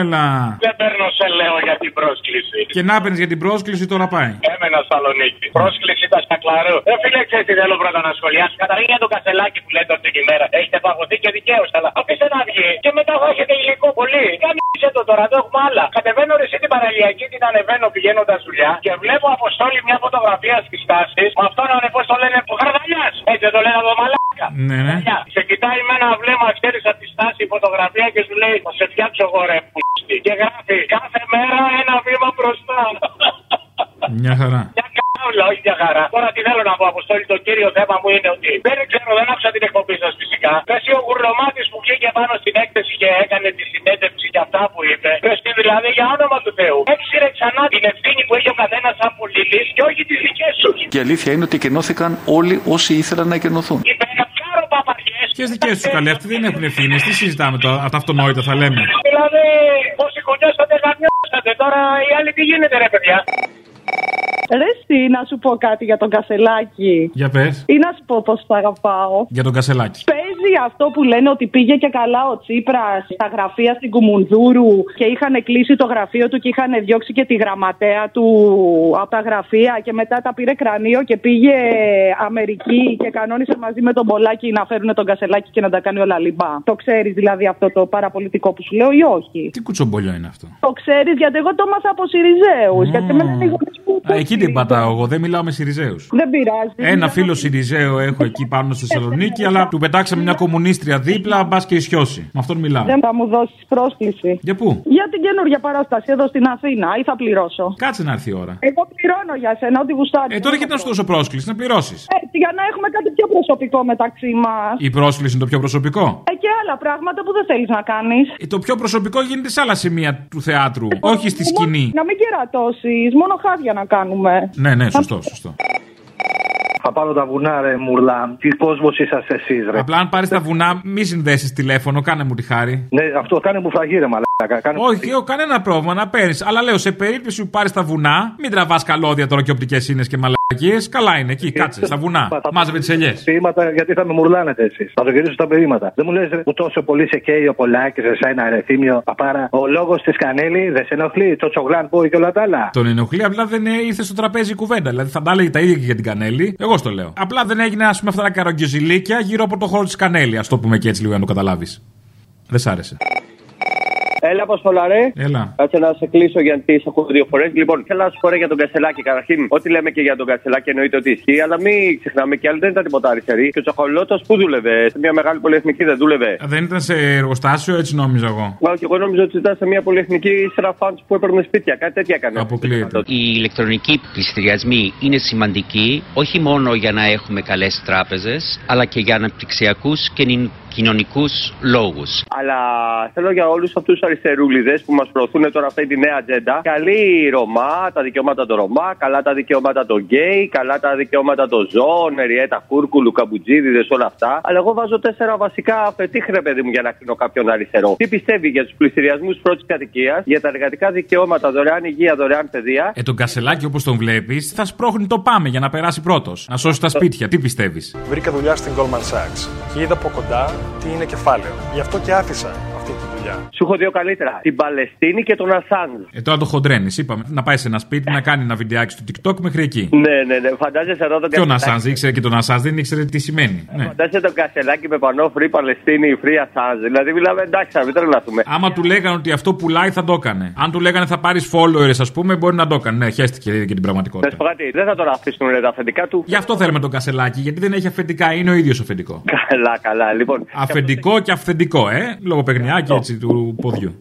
Έλα. Δεν παίρνω σε λέω για την πρόσκληση. Και να παίρνεις για την πρόσκληση τώρα πάει. Έμενα Θεσσαλονίκη. Πρόσκληση τα Σακλαρού. Δεν φίλε, ξέρεις τι θέλω πρώτα να σχολιάσω. Καταρχήν για το κασελάκι που λέτε αυτή τη μέρα. Έχετε παγωθεί και δικαίως, αλλά αφήστε να βγει. Και μετά θα έχετε υλικό πολύ. Κάμισε το τώρα, το έχουμε άλλα. Κατεβαίνω ρε την παραλιακή, την ανεβαίνω πηγαίνοντα δουλειά και βλέπω αποστόλη μια φωτογραφία στις τάσεις. Με αυτόν ανεβώ το λένε ο Χαρδαλιά. Έτσι δεν το λένε το μαλάκα. Ναι, ναι. Σε κοιτάει με ένα βλέμμα, ξέρεις από τη στάση η φωτογραφία και σου λέει Θα σε φτιάξω εγώ ρε πούστη. Και γράφει κάθε μέρα ένα βήμα μπροστά. Μια χαρά. Μια καλά, όχι μια χαρά. Τώρα τι θέλω να πω, Αποστόλη, το κύριο θέμα μου είναι ότι δεν ξέρω, δεν άκουσα την εκπομπή σας φυσικά. Εσύ ο Γουρνομάτη που βγήκε πάνω στην έκθεση και έκανε τη συνέντευξη για αυτά που είπε. Πες τι δηλαδή για όνομα του Θεού. Έξιρε ξανά την ευθύνη που έχει ο καθένας σαν πολίτη και όχι τις δικές σου. Και η αλήθεια είναι ότι κενώθηκαν όλοι όσοι ήθελαν να κενωθούν. Ποιε δικές τους καλέ, αυτοί δεν έχουν ευθύνε. Τι συζητάμε τώρα, αυτά αυτονόητα θα λέμε. Δηλαδή, όσοι κονιώσατε, γαμιώσατε. Τώρα οι άλλοι τι γίνεται, ρε παιδιά; Ρε εσύ, να σου πω κάτι για τον Κασελάκη. Για πες. Ή να σου πω πώ θα αγαπάω. Για τον Κασελάκη. Παίζει αυτό που λένε ότι πήγε και καλά ο Τσίπρας στα γραφεία στην Κουμουνδούρου και είχαν κλείσει το γραφείο του και είχαν διώξει και τη γραμματέα του από τα γραφεία και μετά τα πήρε κρανίο και πήγε Αμερική και κανόνισε μαζί με τον Πολάκη να φέρουν τον Κασελάκη και να τα κάνει όλα λιμπά. Το ξέρεις δηλαδή αυτό το παραπολιτικό που σου λέω ή όχι; Τι κουτσομπολιό είναι αυτό; Το ξέρεις γιατί εγώ το έμαθα από Σιριζέους. Γιατί με λένε Α, εκεί την πατάω εγώ, δεν μιλάω με Σιριζέους. Δεν πειράζει. Ένα φίλο Σιριζέο έχω εκεί πάνω στη Θεσσαλονίκη, αλλά του πετάξαμε μια κομμουνίστρια δίπλα, μπας και ισιώσει. Με αυτόν μιλάω. Δεν θα μου δώσεις πρόσκληση. Για πού; Για την καινούργια παράσταση εδώ στην Αθήνα ή θα πληρώσω; Κάτσε να έρθει η ώρα. Εγώ πληρώνω για σένα, ό,τι γουστάρεις. Ε, τώρα γιατί να σου δώσω πρόσκληση, να πληρώσεις. Έτσι, για να έχουμε κάτι πιο προσωπικό μεταξύ μας. Η πρόσκληση είναι το πιο προσωπικό; Ε, και άλλα πράγματα που δεν θέλεις να κάνεις. Ε, το πιο προσωπικό γίνεται σε άλλα σημεία του θεάτρου, όχι στη σκηνή. Να μην κερατώσεις, μόνο χάδια να κάνουμε. Ναι, ναι, σωστό, σωστό. Θα πάρω τα βουνά, ρε Μουρλά. Τι κόσμος είσαστε εσείς, ρε. Απλά αν πάρεις τα βουνά, μη συνδέσεις τηλέφωνο, κάνε μου τη χάρη. Ναι, αυτό κάνε μου φαγή, ρε Μαλάκα. Μαλάκα. Κάνω... Όχι, έχω κανένα πρόβλημα να παίρνεις. Αλλά λέω σε περίπτωση που πάρεις τα βουνά, μην τραβάς καλώδια τώρα και οπτικές ίνε και μαλακίες. Καλά είναι εκεί, κάτσε στα βουνά. Μάζευε τις ελιές. Ποίηματα γιατί θα με μουρλάνετε εσείς. Θα το γυρίσω στα ποίηματα. Δεν μου λες που τόσο πολύ σε καίει ο Πολάκης, εσά ένα ρεθίμιο παπάρα. Ο λόγος της Κανέλη δεν σε ενοχλεί. Το τσογλάν που και όλα τα άλλα. Τον ενοχλεί, απλά δεν ε, ήρθε στο τραπέζι η κουβέντα. Δηλαδή θα τα έλεγε τα ίδια και για την Κανέλη. Εγώ στο λέω. Απλά δεν έγινε, ας πούμε, αυτά τα καρογκιοζηλίκια γύρω από το χώρο της Κανέλη. Α το πούμε και έτσι λίγο για να το καταλάβεις. Δεν σ' άρεσε. Έλα, Αποστολά, ρε. Έλα. Κάτσε να σε κλείσω γιατί σε ακούω δύο φορές. Λοιπόν, θέλω να σου πω ρε, για τον Κασελάκη. Καταρχήν, ό,τι λέμε και για τον Κασελάκη εννοείται ότι ισχύει, αλλά μην ξεχνάμε και άλλοι δεν ήταν τίποτα αριστεροί. Και ο Τσακολότο που δούλευε, σε μια μεγάλη πολυεθνική δεν δούλευε. Δεν ήταν σε εργοστάσιο, έτσι νόμιζα εγώ. Μα και εγώ νόμιζα ότι ήταν σε μια πολυεθνική σ' ένα fund που έπαιρνε σπίτια. Κάτι τέτοια έκανε. Αποκλείεται. Οι ηλεκτρονικοί πλειστηριασμοί είναι σημαντικοί όχι μόνο για να έχουμε καλές τράπεζες, αλλά και για αναπτυξιακούς και νη- κοινωνικούς λόγους. Αλλά θέλω για όλους αυτούς τους αριστερούλιδες που μας προωθούν τώρα αυτή τη νέα ατζέντα. Καλοί οι Ρομά, τα δικαιώματα των Ρομά, καλά τα δικαιώματα των γκέι, καλά τα δικαιώματα των ζώων, Εριέτα Κούρκουλου, Καμπουτζίδηδες, όλα αυτά. Αλλά εγώ βάζω τέσσερα βασικά απαιτήχρε, ρε παιδί μου, για να κρίνω κάποιον αριστερό. Τι πιστεύει για τους πλειστηριασμούς πρώτης κατοικίας, για τα εργατικά δικαιώματα, δωρεάν υγεία, δωρεάν παιδεία; Ε, τον Κασελάκη όπως τον βλέπεις, θα σπρώχνει το πάμε για να περάσει πρώτος. Να σώσει τα σπίτια. Τι πιστεύεις; Βρήκα δουλειά στην Goldman Sachs και είδα από κοντά τι είναι κεφάλαιο. Γι' αυτό και άφησα αυτή τη δουλειά. Σου έχω δύο καλύτερα. Την Παλαιστίνη και τον Ασάντ. Ε, τώρα το χοντρένεις. Είπαμε να πάει σε ένα σπίτι να κάνει ένα βιντεάκι στο TikTok μέχρι εκεί. Ναι, ναι, ναι. Φαντάζεσαι εδώ τον Και ο Κασελάκη. Νασάνζ ήξερε και τον Νασάνζ δεν ήξερε τι σημαίνει. Ναι. Φαντάζεσαι τον Κασελάκη με πανό Free Παλαιστίνη, Free Assange. Δηλαδή μιλάμε εντάξει, να μην τρελαθούμε. Άμα του λέγανε ότι αυτό πουλάει θα το έκανε. Αν του λέγανε θα πάρεις followers, ας πούμε, μπορεί να το έκανε. Ναι, χαίστηκε και την Να πραγματικότητα. σου πω κάτι, δεν θα τον αφήσουν ρε, τα αφεντικά του. Γι' αυτό θέλουμε τον Κασελάκη, γιατί δεν έχει αφεντικά, είναι ο ίδιος αφεντικό. Καλά, καλά. Λοιπόν, Αφεντικό και αυθεντικό, ε. Λογοπαιγνιάκι έτσι του ποδιού.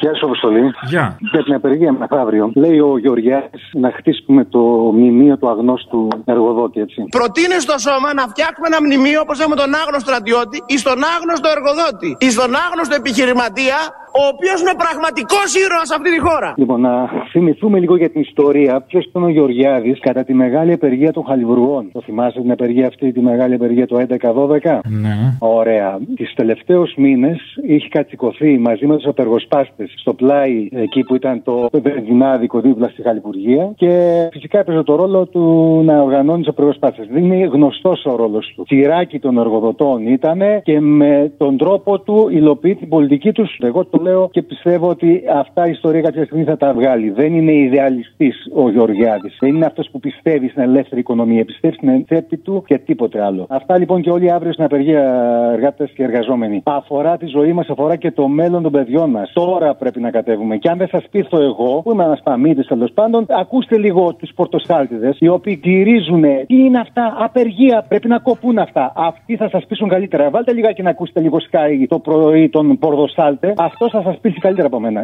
Γεια σου, Αποστολή. Γεια. Για την απεργία μεθαύριο, λέει ο Γεωργιάδης να χτίσουμε το μνημείο του αγνώστου εργοδότη, έτσι. Προτείνει στο σώμα να φτιάχνουμε ένα μνημείο όπως έχουμε τον άγνωστο στρατιώτη ή στον άγνωστο εργοδότη ή στον άγνωστο επιχειρηματία, ο οποίος είναι πραγματικός ήρωας σε αυτή τη χώρα. Λοιπόν, να θυμηθούμε λίγο για την ιστορία. Ποιος ήταν ο Γεωργιάδης κατά τη μεγάλη απεργία των Χαλιβουργών; Το θυμάστε την απεργία αυτή, τη μεγάλη απεργία το 11-12. Ναι. Ωραία. Τις τελευταίους μήνες είχε κατσικωθεί μαζί με τους απεργοσπάστες στο πλάι εκεί που ήταν το βενζινάδικο δίπλα στη Χαλιβουργία και φυσικά έπαιζε το ρόλο του να οργανώνει τους απεργοσπάστες. Δεν είναι γνωστός ο ρόλος του. Τυράκι των εργοδοτών ήταν και με τον τρόπο του υλοποιεί την πολιτική τους. Εγώ το λέω και πιστεύω ότι αυτά η ιστορία κάποια στιγμή θα τα βγάλει. Δεν είναι ιδεαλιστής ο Γεωργιάδης. Δεν είναι αυτός που πιστεύει στην ελεύθερη οικονομία. Πιστεύει στην θέπη του και τίποτε άλλο. Αυτά λοιπόν και όλοι αύριο στην απεργία εργάτες και εργαζόμενοι. Αφορά τη ζωή μας, αφορά και το μέλλον των παιδιών μας. Τώρα πρέπει να κατέβουμε. Και αν δεν σας πείθω εγώ, που είμαι ένας παμίτης τέλος πάντων, ακούστε λίγο τους πορτοσάλτιδες, οι οποίοι τηρίζουν τι είναι αυτά, απεργία. Πρέπει να κοπούν αυτά. Αυτοί θα σας πείσουν καλύτερα. Βάλτε λιγάκι να ακούσετε λίγο Sky το πρωί τον Πορδοσάλτε. Αυτό θα σας πείσει καλύτερα από μένα.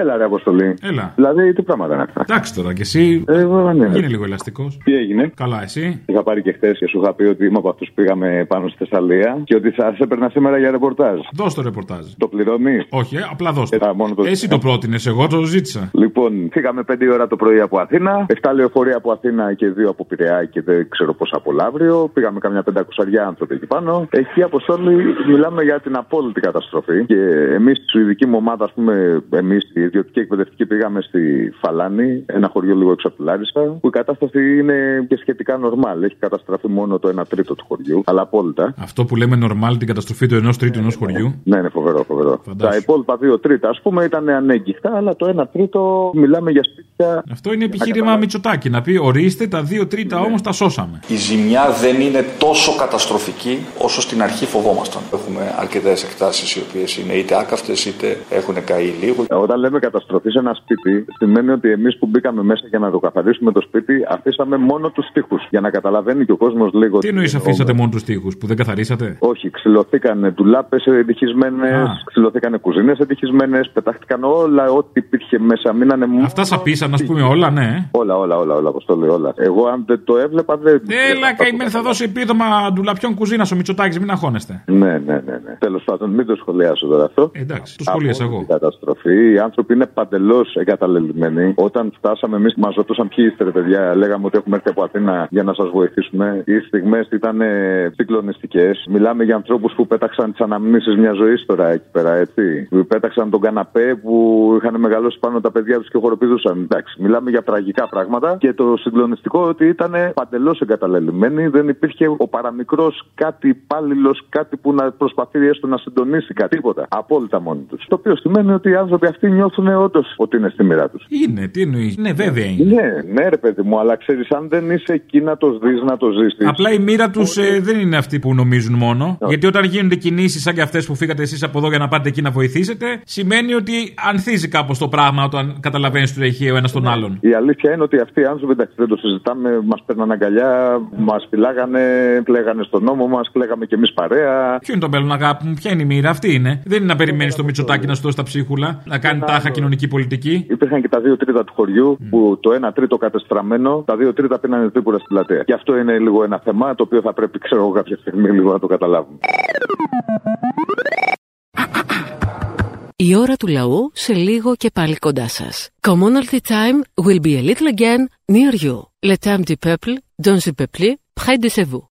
Έλα, ρε Αποστολή. Έλα. Δηλαδή, τι πράγματα είναι αυτά. Εντάξει τώρα κι εσύ. Ε, βέβαια, ναι. Είναι λίγο ελαστικός. Τι έγινε; Καλά, εσύ. Είχα πάρει και χθες και σου είχα πει ότι είμαι από αυτούς που πήγαμε πάνω στη Θεσσαλία και ότι θα σε έπαιρνα σήμερα για ρεπορτάζ. Δώσ' το ρεπορτάζ. Το πληρώνεις; Όχι, ε, απλά δώσ' το. Ε, μόνο το... Εσύ το πρότεινες, εγώ το ζήτησα. Λοιπόν, φύγαμε 5 ώρα το πρωί από Αθήνα, 7 λεωφορεία από Αθήνα και 2 από Πειραιά και δεν ξέρω πώς από Λαύριο. Πήγαμε καμιά 500 άνθρωποι εκεί πάνω. Εκεί αποστόλη μιλάμε για την απόλυτη καταστροφή. Και εμείς, η δική μου ομάδα, ας πούμε, εμείς, η ιδιωτική εκπαιδευτική, πήγαμε στη Φαλάνη, ένα χωριό λίγο έξω από τη Λάρισα, που η κατάσταση είναι και σχετικά νορμάλ. Έχει καταστραφεί μόνο το 1 τρίτο του χωριού, αλλά απόλυτα. Αυτό που λέμε normal την καταστροφή του ενός τρίτου ενός χωριού. Ναι, είναι φοβερό, φοβερό. Τα υπόλοιπα δύο τρίτα, ας πούμε, ήταν ανέγκυχτα, αλλά το 1 τρίτο μιλάμε για σπίτια. Αυτό είναι επιχείρημα Μητσοτάκη. Να πει ορίστε, τα δύο τρίτα Ναι. όμως τα σώσαμε. Η ζημιά δεν είναι τόσο καταστροφική όσο στην αρχή φοβόμασταν. Έχουμε αρκετές εκτάσεις οι οποίες είναι είτε άκαυτες είτε έχουν καεί λίγο. Όταν λέμε καταστροφή σε ένα σπίτι, σημαίνει ότι εμείς που μπήκαμε μέσα για να το καθαρίσουμε το σπίτι, αφήσαμε μόνο τους τοίχου. Για να καταλαβαίνει και ο κόσμος λίγο. Τι εννοείς αφήσατε μόνο τους τοίχου που δεν καθαρίσατε; Όχι, ξυλωθήκανε ντουλάπες ετυχισμένε, Α. ξυλωθήκανε κουζίνες ετυχισμένε, πετάχτηκαν όλα ό,τι υπήρχε μέσα. Μείνανε μόνο. Αυτά σαπίσατε να πούμε όλα, ναι. Όλα, όλα, όλα, όλα, αποστολή, όλα. Εγώ αν δεν το έβλεπα δεν. Έλα, καημένη, θα δώσει επίδομα ντουλαπιών κουζίνας ο Μητσοτάκης, μην αγχώνεστε. Ναι, ναι, ναι. ναι. Τέλος πάντων, μην το σχολιάσω τώρα αυτό. Εντάξει, το σχολίασα εγώ. Η καταστροφή. Οι άνθρωποι είναι παντελώς εγκαταλελειμμένοι. Όταν φτάσαμε εμείς, μας ρωτούσαν ποιοι είστε, ρε παιδιά, λέγαμε ότι έχουμε έρθει από Αθήνα για να σας βοηθήσουμε. Οι στιγμές ήταν ε, συγκλονιστικές. Μιλάμε για ανθρώπους που πέταξαν τις αναμνήσεις μιας ζωής τώρα εκεί πέρα, έτσι. Που πέταξαν τον καναπέ που είχαν μεγαλώσει πάνω τα παιδιά τους και χοροπηδούσαν. Εντάξει, μιλάμε για τραγικά πράγματα. Και το συγκλονιστικό ότι ήταν παντελώς εγκαταλελειμμένοι. Δεν υπήρχε ο παραμικρός κάτι υπάλληλος, κάτι που να προσπαθεί έστω να συντονίσει κάτι. Τίποτα. Απόλυτα μόνοι τους. Το οποίο σημαίνει ότι οι άνθρωποι αυτοί νιώθουν όντως ότι είναι στη μοίρα τους. Είναι, τι εννοείς; Ναι, βέβαια είναι. Ναι, ναι, ρε παιδί μου, αλλά ξέρεις, αν δεν είσαι εκεί να το δεις, να το ζήσεις. Απλά η μοίρα τους δεν είναι αυτή που νομίζουν μόνο. Γιατί όταν γίνονται κινήσεις σαν και αυτές που φύγατε εσείς από εδώ για να πάτε εκεί να βοηθήσετε, σημαίνει ότι ανθίζει κάπως το πράγμα όταν καταλαβαίνεις ότι έχει ο ένας τον άλλον. Η αλήθεια είναι ότι αυτοί οι άνθρωποι, εντάξει, δεν το συζητάμε, μας παίρναν αγκαλιά, μας φυλάγανε, κλαίγανε στον νόμο μας, κλαίγαμε κι εμείς παρέα. Ποιο είναι το μέλλον, αγάπη μου, ποια είναι η μοίρα, αυτή είναι. Δεν είναι να περιμένεις το Μητσοτάκι να σου δώσει τα ψίχουλα, να κάνει τάχα κοινωνική πολιτική. Υπήρχαν και τα δύο τρίτα του χωριού που το ένα τρίτο κατεστραμμένο, τα δύο τρίτα πίνανε τρίπουρα στην πλατεία. Και αυτό είναι λίγο ένα θέμα το οποίο θα πρέπει, ξέρω εγώ, κάποια στιγμή λίγο να το καταλάβουμε. Η ώρα του λαού σε λίγο και πάλι κοντά σας. Commonalty time will be a little again near you. Le temps du peuple, dans le peuple, près de chez vous.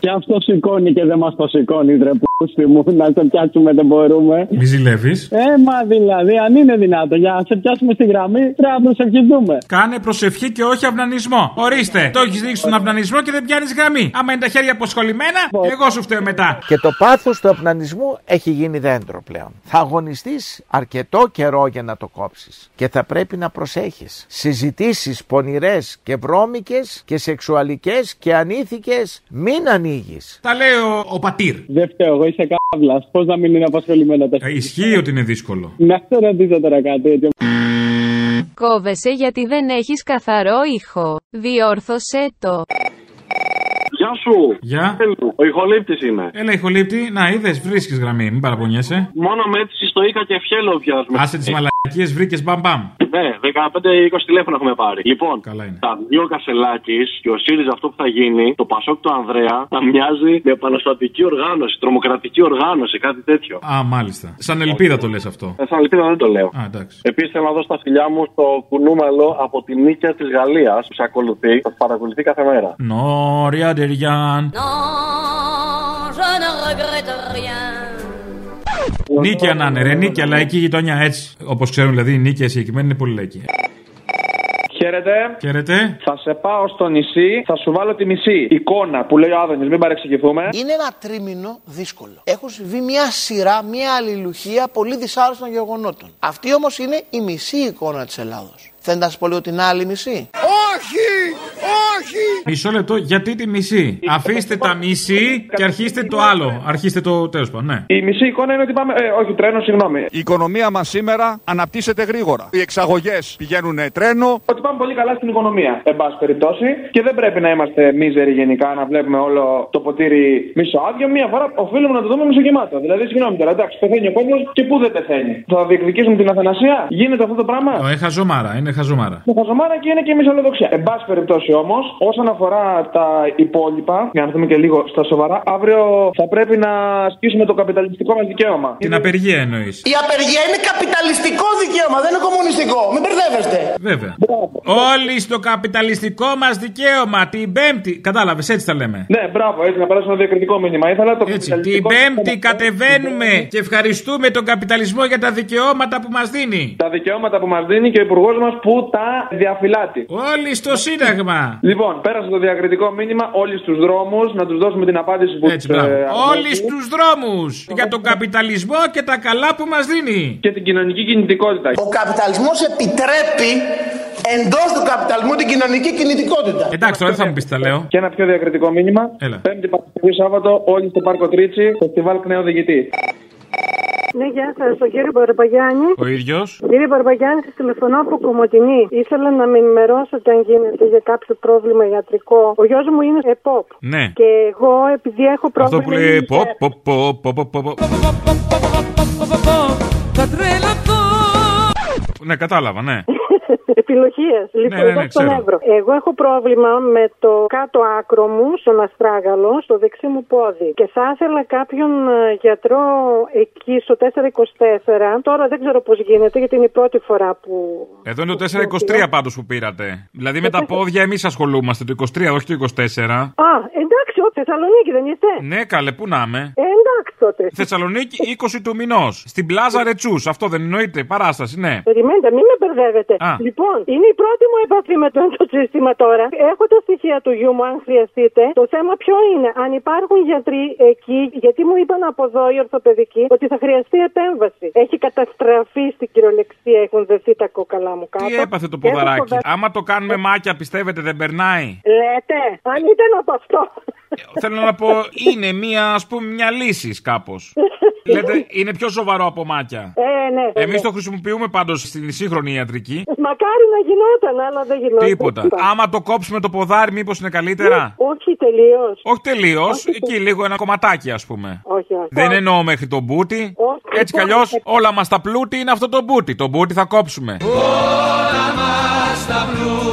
Και αυτό σηκώνει και δεν μας το σηκώνει, ρε πούστη μου, να το πιάσουμε δεν μπορούμε. Μη ζηλεύεις. Ε, μα δηλαδή, αν είναι δυνατό, για να σε πιάσουμε στη γραμμή, πρέπει να προσευχηθούμε. Κάνε προσευχή και όχι αυνανισμό. Ορίστε, το έχεις ρίξει τον αυνανισμό και δεν πιάνεις γραμμή. Άμα είναι τα χέρια αποσχολημένα, εγώ σου φταίω μετά. Και το πάθος του αυνανισμού έχει γίνει δέντρο πλέον. Θα αγωνιστείς αρκετό καιρό για να το κόψεις. Και θα πρέπει να προσέχεις. Συζητήσεις πονηρές και βρώμικες και σεξουαλικές και ανήθικες μην ανοίγεις. Τα λέει ο, ο πατήρ. Δεν φταίω, εγώ είσαι κάβλα. Πώς να μην είναι απασχολημένα τα Ε, ισχύει ότι είναι δύσκολο. Να σε ρωτήσω τώρα κάτι τέτοιο. Κόβεσαι γιατί δεν έχεις καθαρό ήχο. Διόρθωσέ το. Γεια σου. Γεια. Ο ηχολήπτης είμαι. Έλα, ηχολήπτη, να είδες, βρίσκεις γραμμή, μην παραπονιέσαι. Μόνο με έτσι στο Ικα και Φιέλο βιάζουμε. Άσε τις μαλακίες, βρήκες μπαμ μπαμ. Ναι, 15-20 τηλέφωνα έχουμε πάρει. Λοιπόν, Καλά είναι. τα δύο Κασελάκης και ο ΣΥΡΙΖΑ αυτό που θα γίνει, το Πασόκ του Ανδρέα, θα μοιάζει με επαναστατική οργάνωση, τρομοκρατική οργάνωση, κάτι τέτοιο. Α, μάλιστα. Σαν ελπίδα το λες αυτό. Ε, σαν ελπίδα δεν το λέω. Α, εντάξει. Επίσης θέλω να δώσω τα φιλιά μου στο κουνούμελο από τη νίκαια της Γαλλίας που σε ακολουθεί. Θα παρακολουθεί κάθε μέρα. Νόρια ντεριάν. Non, je ne regrette rien. Νίκαια να είναι, ρε, νίκαια, λαϊκή γειτονιά έτσι. Όπως ξέρουν δηλαδή, η νίκαια συγκεκριμένη είναι πολύ λαϊκή. Χαίρετε. Χαίρετε. Θα σε πάω στο νησί, θα σου βάλω τη μισή εικόνα που λέει ο Άδωνης, μην παρεξηγηθούμε. Είναι ένα τρίμηνο δύσκολο. Έχουν συμβεί μια σειρά, μια αλληλουχία πολύ δυσάρεστων γεγονότων. Αυτή όμως είναι η μισή εικόνα της Ελλάδος. Θέλετε να σας πω λίγο την άλλη μισή; Όχι! Όχι! Μισό λεπτό, γιατί τη μισή; Αφήστε τα μισή και αρχίστε το άλλο. Αρχίστε το τέλος πάντων, ναι. Η μισή εικόνα είναι ότι πάμε. Ε, όχι, τρένο, συγγνώμη. Η οικονομία μας σήμερα αναπτύσσεται γρήγορα. Οι εξαγωγές πηγαίνουν τρένο. Ότι πάμε πολύ καλά στην οικονομία, εν πάση περιπτώσει. Και δεν πρέπει να είμαστε μίζεροι γενικά, να βλέπουμε όλο το ποτήρι μισοάδιο. Μία φορά οφείλουμε να το δούμε μισογεμάτο. Δηλαδή, συγγνώμη τώρα, εντάξει, πεθαίνει ο κόσμος και πού δεν πεθαίνει. Θα διεκδικήσουμε την αθανασία; Γίνεται αυτό το πράγμα; Ε, χαζομάρα, είναι χαζομάρα. Με χαζομάρα και είναι και η μισολοδοξία. Εν πάση περιπτώσει όμως, όσον αφορά τα υπόλοιπα, για να δούμε και λίγο στα σοβαρά, αύριο θα πρέπει να ασκήσουμε το καπιταλιστικό μας δικαίωμα. Την απεργία εννοείς. Η απεργία είναι καπιταλιστικό δικαίωμα, δεν είναι κομμουνιστικό. Μην μπερδεύεστε. Βέβαια. Όλοι στο καπιταλιστικό μας δικαίωμα την Πέμπτη. Κατάλαβες, έτσι τα λέμε. Ναι, μπράβο, έτσι να περάσουμε ένα διακριτικό μήνυμα. Ήθελα το Έτσι, την Πέμπτη κατεβαίνουμε και ευχαριστούμε τον καπιταλισμό για τα δικαιώματα που μας δίνει. Τα δικαιώματα που μας δίνει και ο υπουργός μας που τα διαφυλάτει. Όλοι στο Σύνταγμα. Λοιπόν, πέρασε το διακριτικό μήνυμα όλοι στου δρόμους να τους δώσουμε την απάντηση που Έτσι, τους, μπράβο. ε, Όλοι στου δρόμους για τον καπιταλισμό και τα καλά που μας δίνει. Και την κοινωνική κινητικότητα. Ο καπιταλισμός επιτρέπει εντός του καπιταλισμού την κοινωνική κινητικότητα. Εντάξει, τώρα δεν θα μου πεις τα λέω. Και ένα πιο διακριτικό μήνυμα. Έλα. Πέμπτη Παρασκευή Σάββατο, όλοι στο Πάρκο Τρίτσι, φεστιβάλ Κνέο Διηγητή. Ναι, γεια σα, τον κύριο Μπαρμπαγιάννη. Ο ίδιο. Κύριε Μπαρμπαγιάννη, σα τηλεφωνώ από Κομωτινή. Ήθελα να με ενημερώσετε αν γίνεται για κάποιο πρόβλημα ιατρικό. Ο γιο μου είναι ΕΠΟΠ. Ναι. Και εγώ, επειδή έχω Αυτό πρόβλημα. που λέει είναι- ποπ, ποπ, ποπ, ποπ, ποπ, ποπ. Θα τρελαθώ. Ναι, κατάλαβα, ναι. Επιλογία. Λοιπόν, Ναι, ναι, ναι, εδώ στον ξέρω. Εύρο. Εγώ έχω πρόβλημα με το κάτω άκρο μου, στον αστράγαλο, στο δεξί μου πόδι. Και θα ήθελα κάποιον ε, γιατρό εκεί στο 424. Τώρα δεν ξέρω πώς γίνεται, γιατί είναι η πρώτη φορά που. Εδώ είναι το 423 πάντως που πήρατε. Δηλαδή με τα πόδια εμείς ασχολούμαστε. Το 23, όχι το 24. Α, εντάξει, ο Θεσσαλονίκη δεν είστε; Ναι, καλέ, πού να είμαι. Ε, εντάξει τότε. Θεσσαλονίκη 20 του μηνός. Στην πλάζα Ρετσούς. Αυτό δεν εννοείται. Παράσταση, ναι. Περιμένετε, μην με μπερδεύετε. Α. Λοιπόν, είναι η πρώτη μου επαφή με το σύστημα τώρα. Έχω τα στοιχεία του γιού μου, αν χρειαστείτε. Το θέμα ποιο είναι, αν υπάρχουν γιατροί εκεί, γιατί μου είπαν από εδώ οι ορθοπαιδικοί ότι θα χρειαστεί επέμβαση. Έχει καταστραφεί στην κυριολεξία, έχουν δεθεί τα κόκαλά μου κάτω. Τι έπαθε το Και έχω ποδαράκι; φοβερά- Άμα το κάνουμε μάκια, πιστεύετε δεν περνάει; Λέτε, αν ήταν από αυτό. Θέλω να πω, είναι μία, ας πούμε, μια λύση κάπως. [laughs] Λέτε, είναι πιο σοβαρό από μάκια. Ε, ναι. Εμείς βέβαια. το χρησιμοποιούμε πάντως στην σύγχρονη ιατρική. Μακάρι να γινόταν, αλλά δεν γινόταν. Τίποτα. Άμα το κόψουμε το ποδάρι, μήπως είναι καλύτερα; Όχι τελείως. Όχι τελείως. Εκεί λίγο ένα κομματάκι, ας πούμε. Όχι, όχι. Δεν εννοώ μέχρι τον μπούτι. Όχι. Έτσι κι αλλιώς, όλα μας τα πλούτη είναι αυτό το μπούτι. Το μπούτι θα κόψουμε. Όλα μας τα πλούτη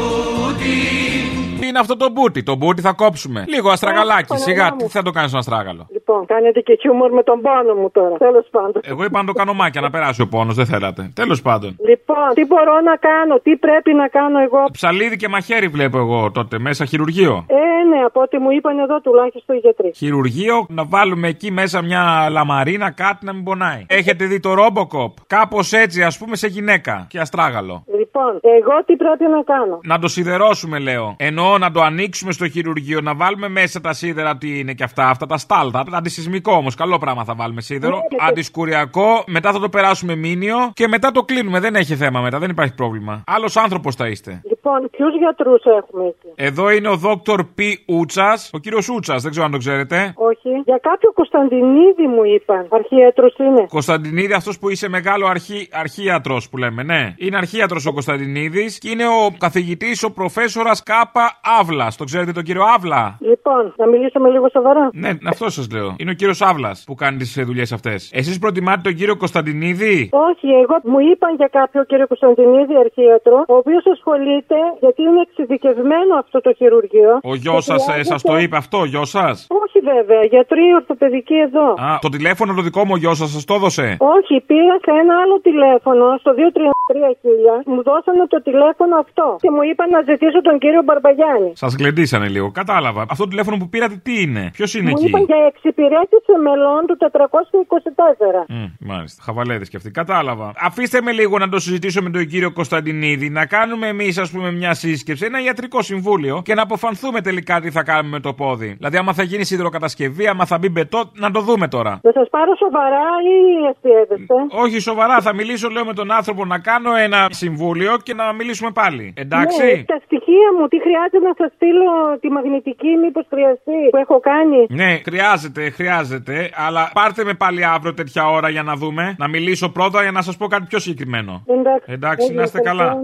Τι είναι αυτό το μπούτι. Το μπούτι θα κόψουμε. Λίγο αστραγαλάκι. Παναγιά Σιγά, μου. τι θα το κάνεις στον αστράγαλο. Λοιπόν, κάνετε και χιούμορ με τον πόνο μου τώρα. Τέλος πάντων. Εγώ είπα να το κάνω μάκια, να περάσει ο πόνος. Δεν θέλατε. Τέλος πάντων. Λοιπόν, τι μπορώ να κάνω, τι πρέπει να κάνω εγώ; Ψαλίδι και μαχαίρι βλέπω εγώ τότε μέσα χειρουργείο. Ε, ναι, από ό,τι μου είπαν εδώ τουλάχιστον οι γιατροί. Χειρουργείο, να βάλουμε εκεί μέσα μια λαμαρίνα, κάτι να μην πονάει. Έχετε δει το Robocop; Κάπως έτσι, ας πούμε, σε γυναίκα και αστράγαλο. Λοιπόν, εγώ τι πρέπει να κάνω; Να το σιδερώσουμε, λέω. Εννοώ να το ανοίξουμε στο χειρουργείο, να βάλουμε μέσα τα σίδερα, τι είναι και αυτά, αυτά τα στάλτα. Αντισυσμικό όμως, καλό πράγμα θα βάλουμε σίδερο. Ναι, και- Αντισκουριακό, μετά θα το περάσουμε μήνυο και μετά το κλείνουμε. Δεν έχει θέμα μετά, δεν υπάρχει πρόβλημα. Άλλος άνθρωπος θα είστε. Λοιπόν, ποιους γιατρούς έχουμε εκεί; Εδώ είναι ο Δόκτωρ Π. Ούτσας, ο κύριος Ούτσας, δεν ξέρω αν το ξέρετε. Όχι. Για κάποιο Κωνσταντινίδη μου είπαν. Αρχίατρος είναι. Κωνσταντινίδη, αυτός που είσαι μεγάλο αρχή, αρχίατρος που λέμε, ναι. Είναι αρχίατρος ο Κωνσταντινίδης και είναι ο καθηγητής, ο προφέσορας Κάπα Αύλας. Το ξέρετε τον κύριο Αύλα; Λοιπόν, να μιλήσουμε λίγο σοβαρά. Ναι, αυτό σας λέω. Είναι ο κύριος Αύλας που κάνει τις δουλειές αυτές. Εσείς προτιμάτε τον κύριο Κωνσταντινίδη; Όχι, εγώ μου είπαν για κάποιο κύριο Κωνσταντινίδη αρχίατρο, ο οποίος ασχολείται, γιατί είναι εξειδικευμένο αυτό το χειρουργείο. Ο γιος Και σας σας χρειάζεται- το είπε αυτό, ο γιος σας; Όχι βέβαια, γιατροί ορθοπαιδικοί εδώ. Α, το τηλέφωνο το δικό μου ο γιος σας σας το έδωσε; Όχι, πήγα σε ένα άλλο τηλέφωνο, στο 233 μου δώσανε το τηλέφωνο αυτό. Και μου είπαν να ζητήσω τον κύριο Μπαρμπαγιάννη. Σας γλεντήσανε λίγο. Κατάλαβα. Αυτό το τηλέφωνο που πήρατε τι είναι; Ποιος είναι μου εκεί; είπαν για εξυπηρέτηση μελών του 424. Μμ, μάλιστα. Χαβαλέδες και αυτοί. Κατάλαβα. Αφήστε με λίγο να το συζητήσω με τον κύριο Κωνσταντινίδη. Να κάνουμε εμείς, ας πούμε, μια σύσκεψη, ένα ιατρικό συμβούλιο και να αποφανθούμε τελικά τι θα κάνουμε με το πόδι. Δηλαδή, άμα θα γίνει σιδηροκατασκευή, άμα θα μπει μπετό, να το δούμε τώρα. Να σας πάρω σοβαρά ή αστείευεστε. Όχι, σοβαρά. Θα μιλήσω, λέω, με τον άνθρωπο να κάνω ένα συμβούλιο και να μιλήσουμε πάλι. Εντάξει; Ναι, τα στοιχεία μου, τι χρειάζεται να σας στείλω τη μαγνητική, μήπως χρειαστεί, που έχω κάνει; Ναι, χρειάζεται, χρειάζεται. Αλλά πάρτε με πάλι αύριο τέτοια ώρα για να δούμε. Να μιλήσω πρώτα για να σας πω κάτι πιο συγκεκριμένο. Εντάξει, Εντάξει, να είστε καλά.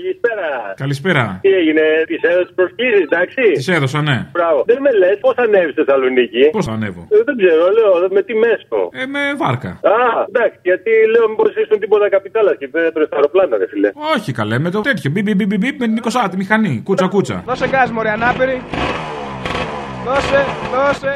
Ναι. Καλησπέρα. Καλησπέρα. Τι έγινε, τη έδωσες προσκλήσεις, εντάξει; Τη έδωσα, ναι. Μπράβο. Δεν με λες πώς ανέβεις στη Θεσσαλονίκη; Πώς θα ανέβω; Ε, δεν ξέρω, λέω με τι μέσο. Ε, με βάρκα. Α, εντάξει, γιατί λέω μήπως ήσουν τίποτα καπιτάλας και δεν έπρεπε στο αεροπλάνο, ρε φιλέ. Όχι καλέ, με το τέτοιο. Μπι, μπι, μπι, μπι, μπι, με την 20 τη μηχανή. Κούτσα, κούτσα. Δώσε γκάζ, μωρέ, ανάπηρη. Δώσε, δώσε.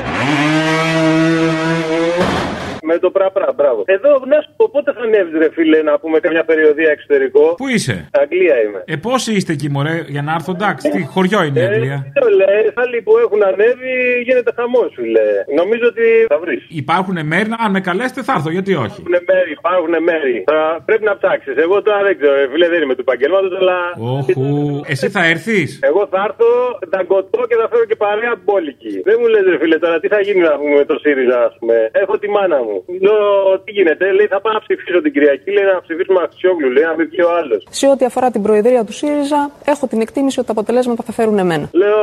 Με το πραπρά, μπράβο. Εδώ, να σου πω πότε θα ανέβεις, ρε φίλε, να πούμε καμιά περιοδία εξωτερικό; Πού είσαι; Αγγλία είμαι. Ε, πόσοι είστε εκεί, μωρέ, για να έρθω, εντάξει. Τι χωριό είναι η Αγγλία; Ε, το λέει, άλλοι που έχουν ανέβει γίνεται χαμός, φίλε. Νομίζω ότι θα βρεις. Υπάρχουν μέρη, αν με καλέσετε θα έρθω, γιατί όχι; Υπάρχουν μέρη, υπάρχουν μέρη. Θα πρέπει να ψάξεις. Εγώ τώρα δεν ξέρω, ρε φίλε, δεν είμαι του επαγγέλματο, αλλά. Όχου. Εσύ θα έρθεις; Εγώ θα έρθω, θα γκοτώ και θα φέρω και παρέα μπόλικη. Δεν μου λες, ρε φίλε, τώρα τι θα γίνει να πούμε με το ΣΥΡΙΖΑ, ας πούμε. Έχω τη μάνα μου. Λέω, τι γίνεται, λέει, θα πάω να ψηφίσω την Κυριακή, λέει να ψηφίσουμε Αξιόγλου, λέει να μην πει ο άλλος. Σε ό,τι αφορά την Προεδρία του ΣΥΡΙΖΑ, έχω την εκτίμηση ότι τα αποτελέσματα θα φέρουν εμένα. Λέω,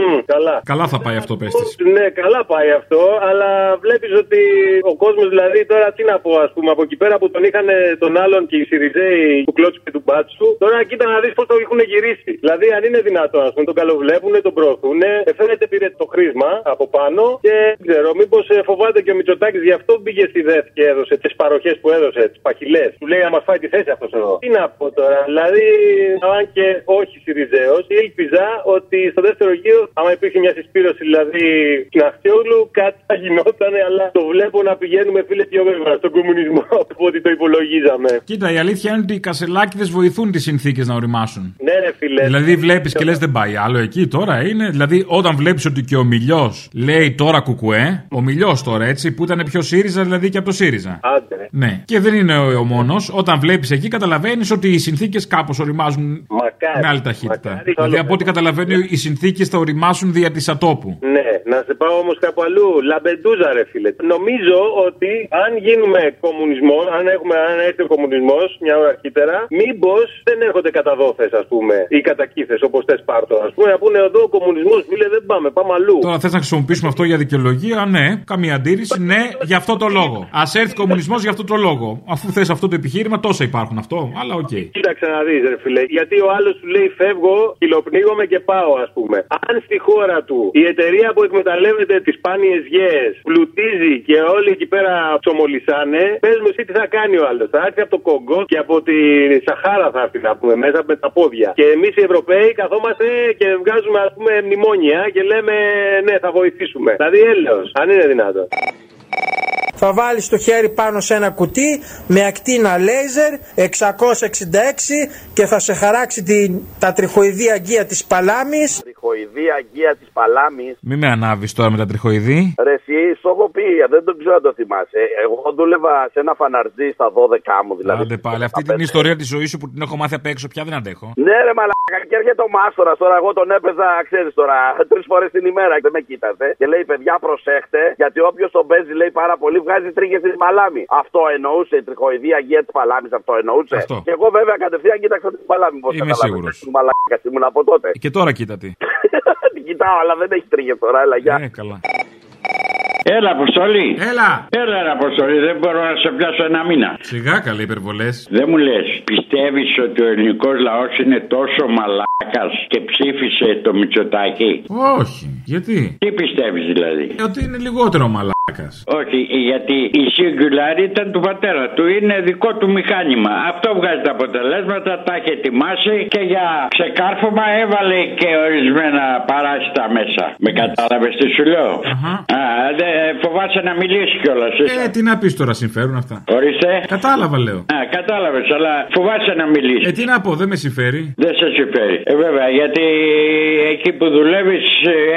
μ, καλά. Καλά θα πάει αυτό, πες της. Ναι, καλά πάει αυτό, αλλά βλέπεις ότι ο κόσμος, δηλαδή τώρα τι να πω, ας πούμε, από εκεί πέρα που τον είχαν τον άλλον και οι Σιριζέοι του Κλώτσου και του Μπάτσου, τώρα κοίτα να δεις πώς το έχουν γυρίσει. Δηλαδή, αν είναι δυνατόν, ας πούμε, τον καλοβλέπουν, τον προωθούν, φαίνεται πήρε το χρήσμα από πάνω και δεν ξέρω, μήπως φοβάται και ο Μητσοτάκης γι' αυτό μπήκε στη ΔΕΘ και έδωσε τις παροχές που έδωσε, τις παχυλές. Του λέει να μα φάει τη θέση αυτός εδώ. Τι να πω τώρα, δηλαδή, αν και όχι Σιριζέος, ήλπιζα ότι στο δεύτερο γύρο, άμα υπήρχε μια συσπήρωση δηλαδή στην Αχτιόγλου, κάτι θα γινόταν, αλλά το βλέπω να πηγαίνουμε φίλε πιο γρήγορα στον κομμουνισμό [laughs] από ό,τι το υπολογίζαμε. Κοίτα, η αλήθεια είναι ότι οι κασελάκιδε βοηθούν τις συνθήκες να οριμάσουν. Ναι, ρε φίλε. Δηλαδή βλέπεις και λες δεν πάει άλλο εκεί τώρα είναι. Δηλαδή όταν βλέπεις ότι και ο Μιλιός λέει τώρα κουκουέ, ο Μιλιός τώρα έτσι που ήταν πιο ΣΥΡΙΖΑ δηλαδή και από το ΣΥΡΙΖΑ. Άντε. ρε. Ναι. Και δεν είναι ο, ο μόνος. Όταν βλέπεις εκεί καταλαβαίνεις ότι οι συνθήκες κάπως οριμάζουν Μακάρι. με άλλη ταχύτητα. Μακάρι. Δηλαδή από ό,τι καταλαβαίνω οι συνθήκες θα οριμάσουν δια της ατόπου. Ναι, να σε πάω όμως κάπου αλλού. Λαμπεντούζα, ρε φίλε. Νομίζω ότι αν γίνουμε κομμουνισμός, αν, έχουμε, αν έρθει ο κομμουνισμός μια ώρα αρχίτερα, μήπως δεν έρχονται κατά 'δώθε, ας πούμε, ή κατά 'κείθε όπως θες πάρ' το. Ας πούμε, να πούνε εδώ ο κομμουνισμός, φίλε, δεν πάμε, πάμε αλλού. Τώρα θες να χρησιμοποιήσουμε αυτό για δικαιολογία, ναι. Καμία αντίρρηση, ναι, για αυτό το λόγο. Ας έρθει κομμουνισμός για αυτό το λόγο. Αφού θες αυτό το επιχείρημα, τόσα υπάρχουν αυτό, αλλά οκ. Κοίταξε να δεις, ρε φίλε. Γιατί ο άλλος σου λέει φεύγω, σκυλοπνίγομαι και πάω, ας πούμε. Αν στη χώρα του η εταιρεία που εκμεταλλεύεται τις σπάνιες γέες πλουτίζει και όλοι εκεί πέρα ψωμολισάνε, πες μου εσύ τι θα κάνει ο άλλος. Θα έρθει από το Κογκό και από τη Σαχάρα θα έρθει να πούμε μέσα με τα πόδια. Και εμείς οι Ευρωπαίοι καθόμαστε και βγάζουμε ας πούμε μνημόνια και λέμε ναι θα βοηθήσουμε. Δηλαδή έλεος, αν είναι δυνατόν. Θα βάλεις το χέρι πάνω σε ένα κουτί με ακτίνα λέιζερ 666 και θα σε χαράξει την, τα τριχοειδή αγκία της παλάμης. Τριχοειδή αγκία της Παλάμης. Μην με ανάβεις τώρα με τα τριχοειδή. Ρε, εσύ, στο έχω πει, δεν το ξέρω αν το θυμάσαι. Εγώ δούλευα σε ένα φαναρτζή στα 12 μου, δηλαδή. Άντε πάλι, αυτή την ιστορία της ζωής σου που την έχω μάθει απ' έξω πια δεν αντέχω. Ναι, ρε, μαλάκα, και έρχεται ο μάστορας τώρα. Εγώ τον έπαιζα, ξέρεις τώρα, τρεις φορές την ημέρα και δεν με κοίταζε. Και λέει, παιδιά, προσέχτε, γιατί όποιος τον παίζει, λέει πάρα πολύ, βγάζει τρίχε τη παλάμη. Αυτό εννοούσε η τριχοειδή αγία τη παλάμης, αυτό εννοούσε. Αυτό. Και εγώ βέβαια κατευθείαν κοίταξα την παλάμη. Πώς Είμαι καταλάβες, σίγουρος. του Μαλάκα ήμουν από τότε. Και τώρα κοίτα τι. [laughs] την κοιτάω, αλλά δεν έχει τρίχε τώρα, έλα, γεια. Ε, καλά. Έλα, Αποστολή. Έλα. Έλα, ρε, Αποστολή. Δεν μπορώ να σε πιάσω ένα μήνα. Σιγά καλή υπερβολές. Δεν μου λες, πιστεύεις ότι ο ελληνικός λαός είναι τόσο μαλάκας και ψήφισε το Μητσοτάκι. Όχι. Γιατί; Τι πιστεύεις δηλαδή; Ότι είναι λιγότερο μαλάκας. Όχι, γιατί η Singular ήταν του πατέρα του. Είναι δικό του μηχάνημα. Αυτό βγάζει τα αποτελέσματα, τα έχει ετοιμάσει και για ξεκάρφωμα έβαλε και ορισμένα παράσιτα μέσα. Με κατάλαβες τι σου λέω; Α, δε, φοβάσαι να μιλήσεις κιόλας. Ε, τι να πεις τώρα, συμφέρουν αυτά. Ορίστε. Κατάλαβα, λέω. Α, κατάλαβες, αλλά φοβάσαι να μιλήσεις. Ε, τι να πω, δεν με συμφέρει. Δεν σε συμφέρει. Ε, βέβαια, γιατί εκεί που δουλεύεις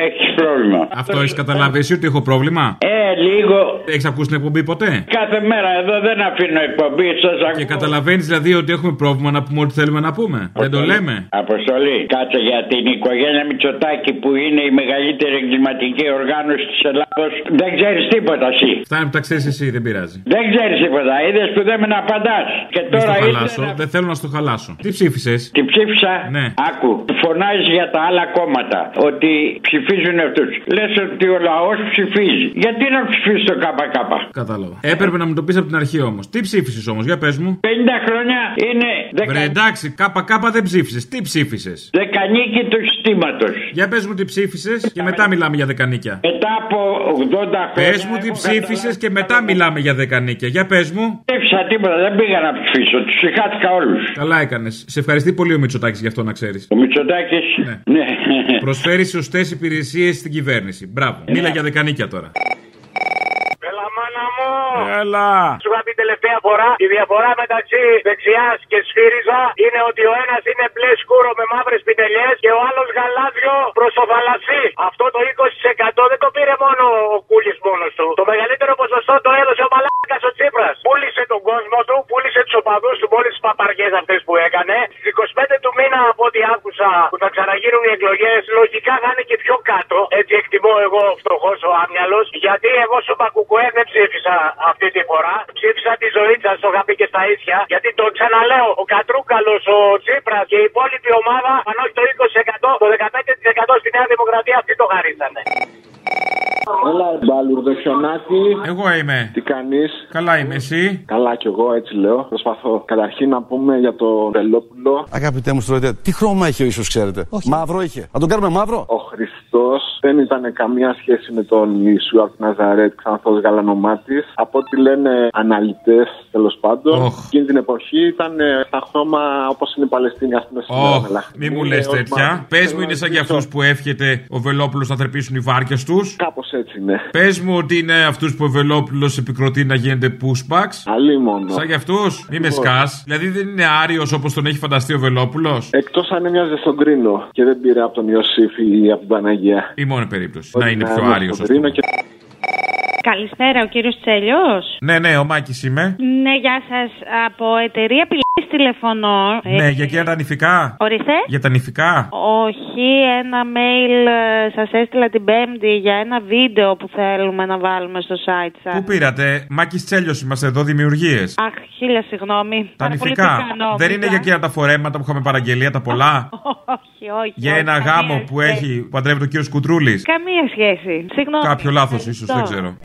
έχει πρόβλημα. Αυτό έχεις καταλάβει εσύ ότι έχω πρόβλημα; Ε, λίγο. Έχεις ακούσει την εκπομπή ποτέ; Κάθε μέρα εδώ δεν αφήνω εκπομπή, σας ακούω. Και καταλαβαίνεις δηλαδή ότι έχουμε πρόβλημα να πούμε ό,τι θέλουμε να πούμε; Δεν το λέμε; Αποστολή, κάτσε για την οικογένεια Μητσοτάκη που είναι η μεγαλύτερη εγκληματική οργάνωση της Ελλάδος. Δεν ξέρεις τίποτα εσύ. Φτάνει που τα ξέρεις εσύ, δεν πειράζει. Δεν ξέρεις τίποτα. Είδες που δεν με να απαντάς. Και Μη τώρα στο ήρθε χαλάσω, να- δεν θέλω να στο χαλάσω. Τι ψήφισες; Τι ψήφισα; Ναι. Άκου. Φωνάζεις για τα άλλα κόμματα ότι ψηφίζουν αυτού. Λες ότι ο λαός ψηφίζει. Γιατί να ψηφίσει το ΚΚ; Κατάλαβα. Έπρεπε να μου το πεις από την αρχή όμως. Τι ψήφισες όμως, για πες μου. 50 χρόνια είναι Βρε εντάξει, ΚΚ δεν ψήφισες. Τι ψήφισες; δεκανίκη του συστήματος. Για πες μου τι ψήφισες και μετά μιλάμε για δεκανίκια. Μετά από 80 χρόνια. Πες μου τι ψήφισες και μετά μιλάμε για δεκανίκια. Για πες μου. ψήφισα τίποτα, δεν πήγα να ψηφίσω. Τους συγχάθηκα όλους. Καλά έκανες. Σε ευχαριστεί πολύ ο Μητσοτάκης γι' αυτό να ξέρεις. Ο Μητσοτάκης. Ναι. Προσφέρει σωστές υπηρεσίες στην κυβέρνηση. Μπράβο. Μίλα για δεκανίκια τώρα. Έλα. Σου είχα πει τελευταία φορά, η διαφορά μεταξύ δεξιάς και σφύριζα είναι ότι ο ένας είναι μπλε σκούρο με μαύρες πιτελιές και ο άλλος γαλάζιο προ το θαλασσί. Αυτό το 20% δεν το πήρε μόνο ο Κούλης μόνος του. Το μεγαλύτερο ποσοστό το έδωσε ο Μαλάκας ο Τσίπρας. Πούλησε τον κόσμο του, πούλησε τους οπαδούς του με όλε τις παπαριές αυτές που έκανε. Στις 25 του μήνα, από ό,τι άκουσα, που θα ξαναγίνουν οι εκλογές, λογικά θα είναι και πιο κάτω. Έτσι εκτιμώ εγώ φτωχός ο άμυαλος. Γιατί εγώ στο Πακουκουέ δεν ψήφισα αυτή τη φορά. Ψήφισα τη ζωή σας, το είχα πει και στα ίσια. Γιατί το ξαναλέω, ο Κατρούκαλος, ο Τσίπρας και η υπόλοιπη ομάδα, αν όχι το 20%, το 15% στη Νέα Δημοκρατία αυτοί το χαρίσανε. Έλα, μπαλουρδοχιονάτη. Εγώ είμαι. Τι κάνεις; Καλά είμαι, εσύ; Καλά κι εγώ, έτσι λέω. Προσπαθώ προσπαθώ. Καταρχήν να πούμε για το Βελόπουλο. Αγαπητέ μου στρατιώτε, τι χρώμα έχει ο ίσω, ξέρετε; Μαύρο είχε. Να τον κάνουμε μαύρο; Ο Χριστός δεν ήταν καμία σχέση με τον Ιησού από τη Ναζαρέτ, ξανθό γαλανομάτης. Από ό,τι λένε αναλυτέ, τέλος πάντων, εκείνη την εποχή ήταν ε, στα χρώμα όπως είναι η Παλαιστίνη, ας πούμε, σήμερα. Ωχ, μη μου λες τέτοια. Πες μου, είναι σαν για αυτούς που εύχεται ο Βελόπουλος να θρεπήσουν οι βάρκες τους. Κάπως έτσι είναι. Πες μου ότι είναι αυτούς που ο Βελόπουλος επικροτεί να γίνεται pushbacks. Αλλή μόνο. Σαν για αυτούς. Μη με Λοιπόν. σκάς. Δηλαδή δεν είναι άριος όπως τον έχει φανταστεί ο Βελόπουλος. Εκτός αν έμοιαζε στον Κρίνο και δεν πήρε από τον Ιωσήφ ή από την Παναγία. Η μόνη περίπτωση. Ότι Να είναι πιο έμοιαζε άριος. στον Κρίνο και... Καλησπέρα, ο κύριος Τσέλιος. Ναι, ναι, ο Μάκης είμαι. Ναι, γεια σας. Από εταιρεία πηλή τηλεφωνώ. Ε, Ναι, για εκείνα τα νηφικά. Ορίστε. Για τα νηφικά. Όχι, ένα mail ε, σας έστειλα την Πέμπτη για ένα βίντεο που θέλουμε να βάλουμε στο site σας. Πού πήρατε, Μάκης Τσέλιος είμαστε εδώ, δημιουργίες. Αχ, χίλια συγγνώμη. Τα Πάρα πολύ νηφικά. πικρό, Δεν είναι πικρά. για εκείνα τα φορέματα που είχαμε παραγγελία, τα πολλά. [laughs] Όχι, όχι. για όχι, ένα καμία γάμο που σχέση. έχει που παντρεύεται ο κύριο Κουτρούλη. Καμία σχέση. Συγγνώμη. Κάποιο λάθος, ίσως, δεν Ευχαριστώ. ξέρω.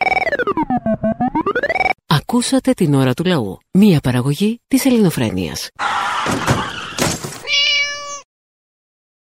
Ακούσατε την ώρα του λαού. Μία παραγωγή της ελληνοφρένειας.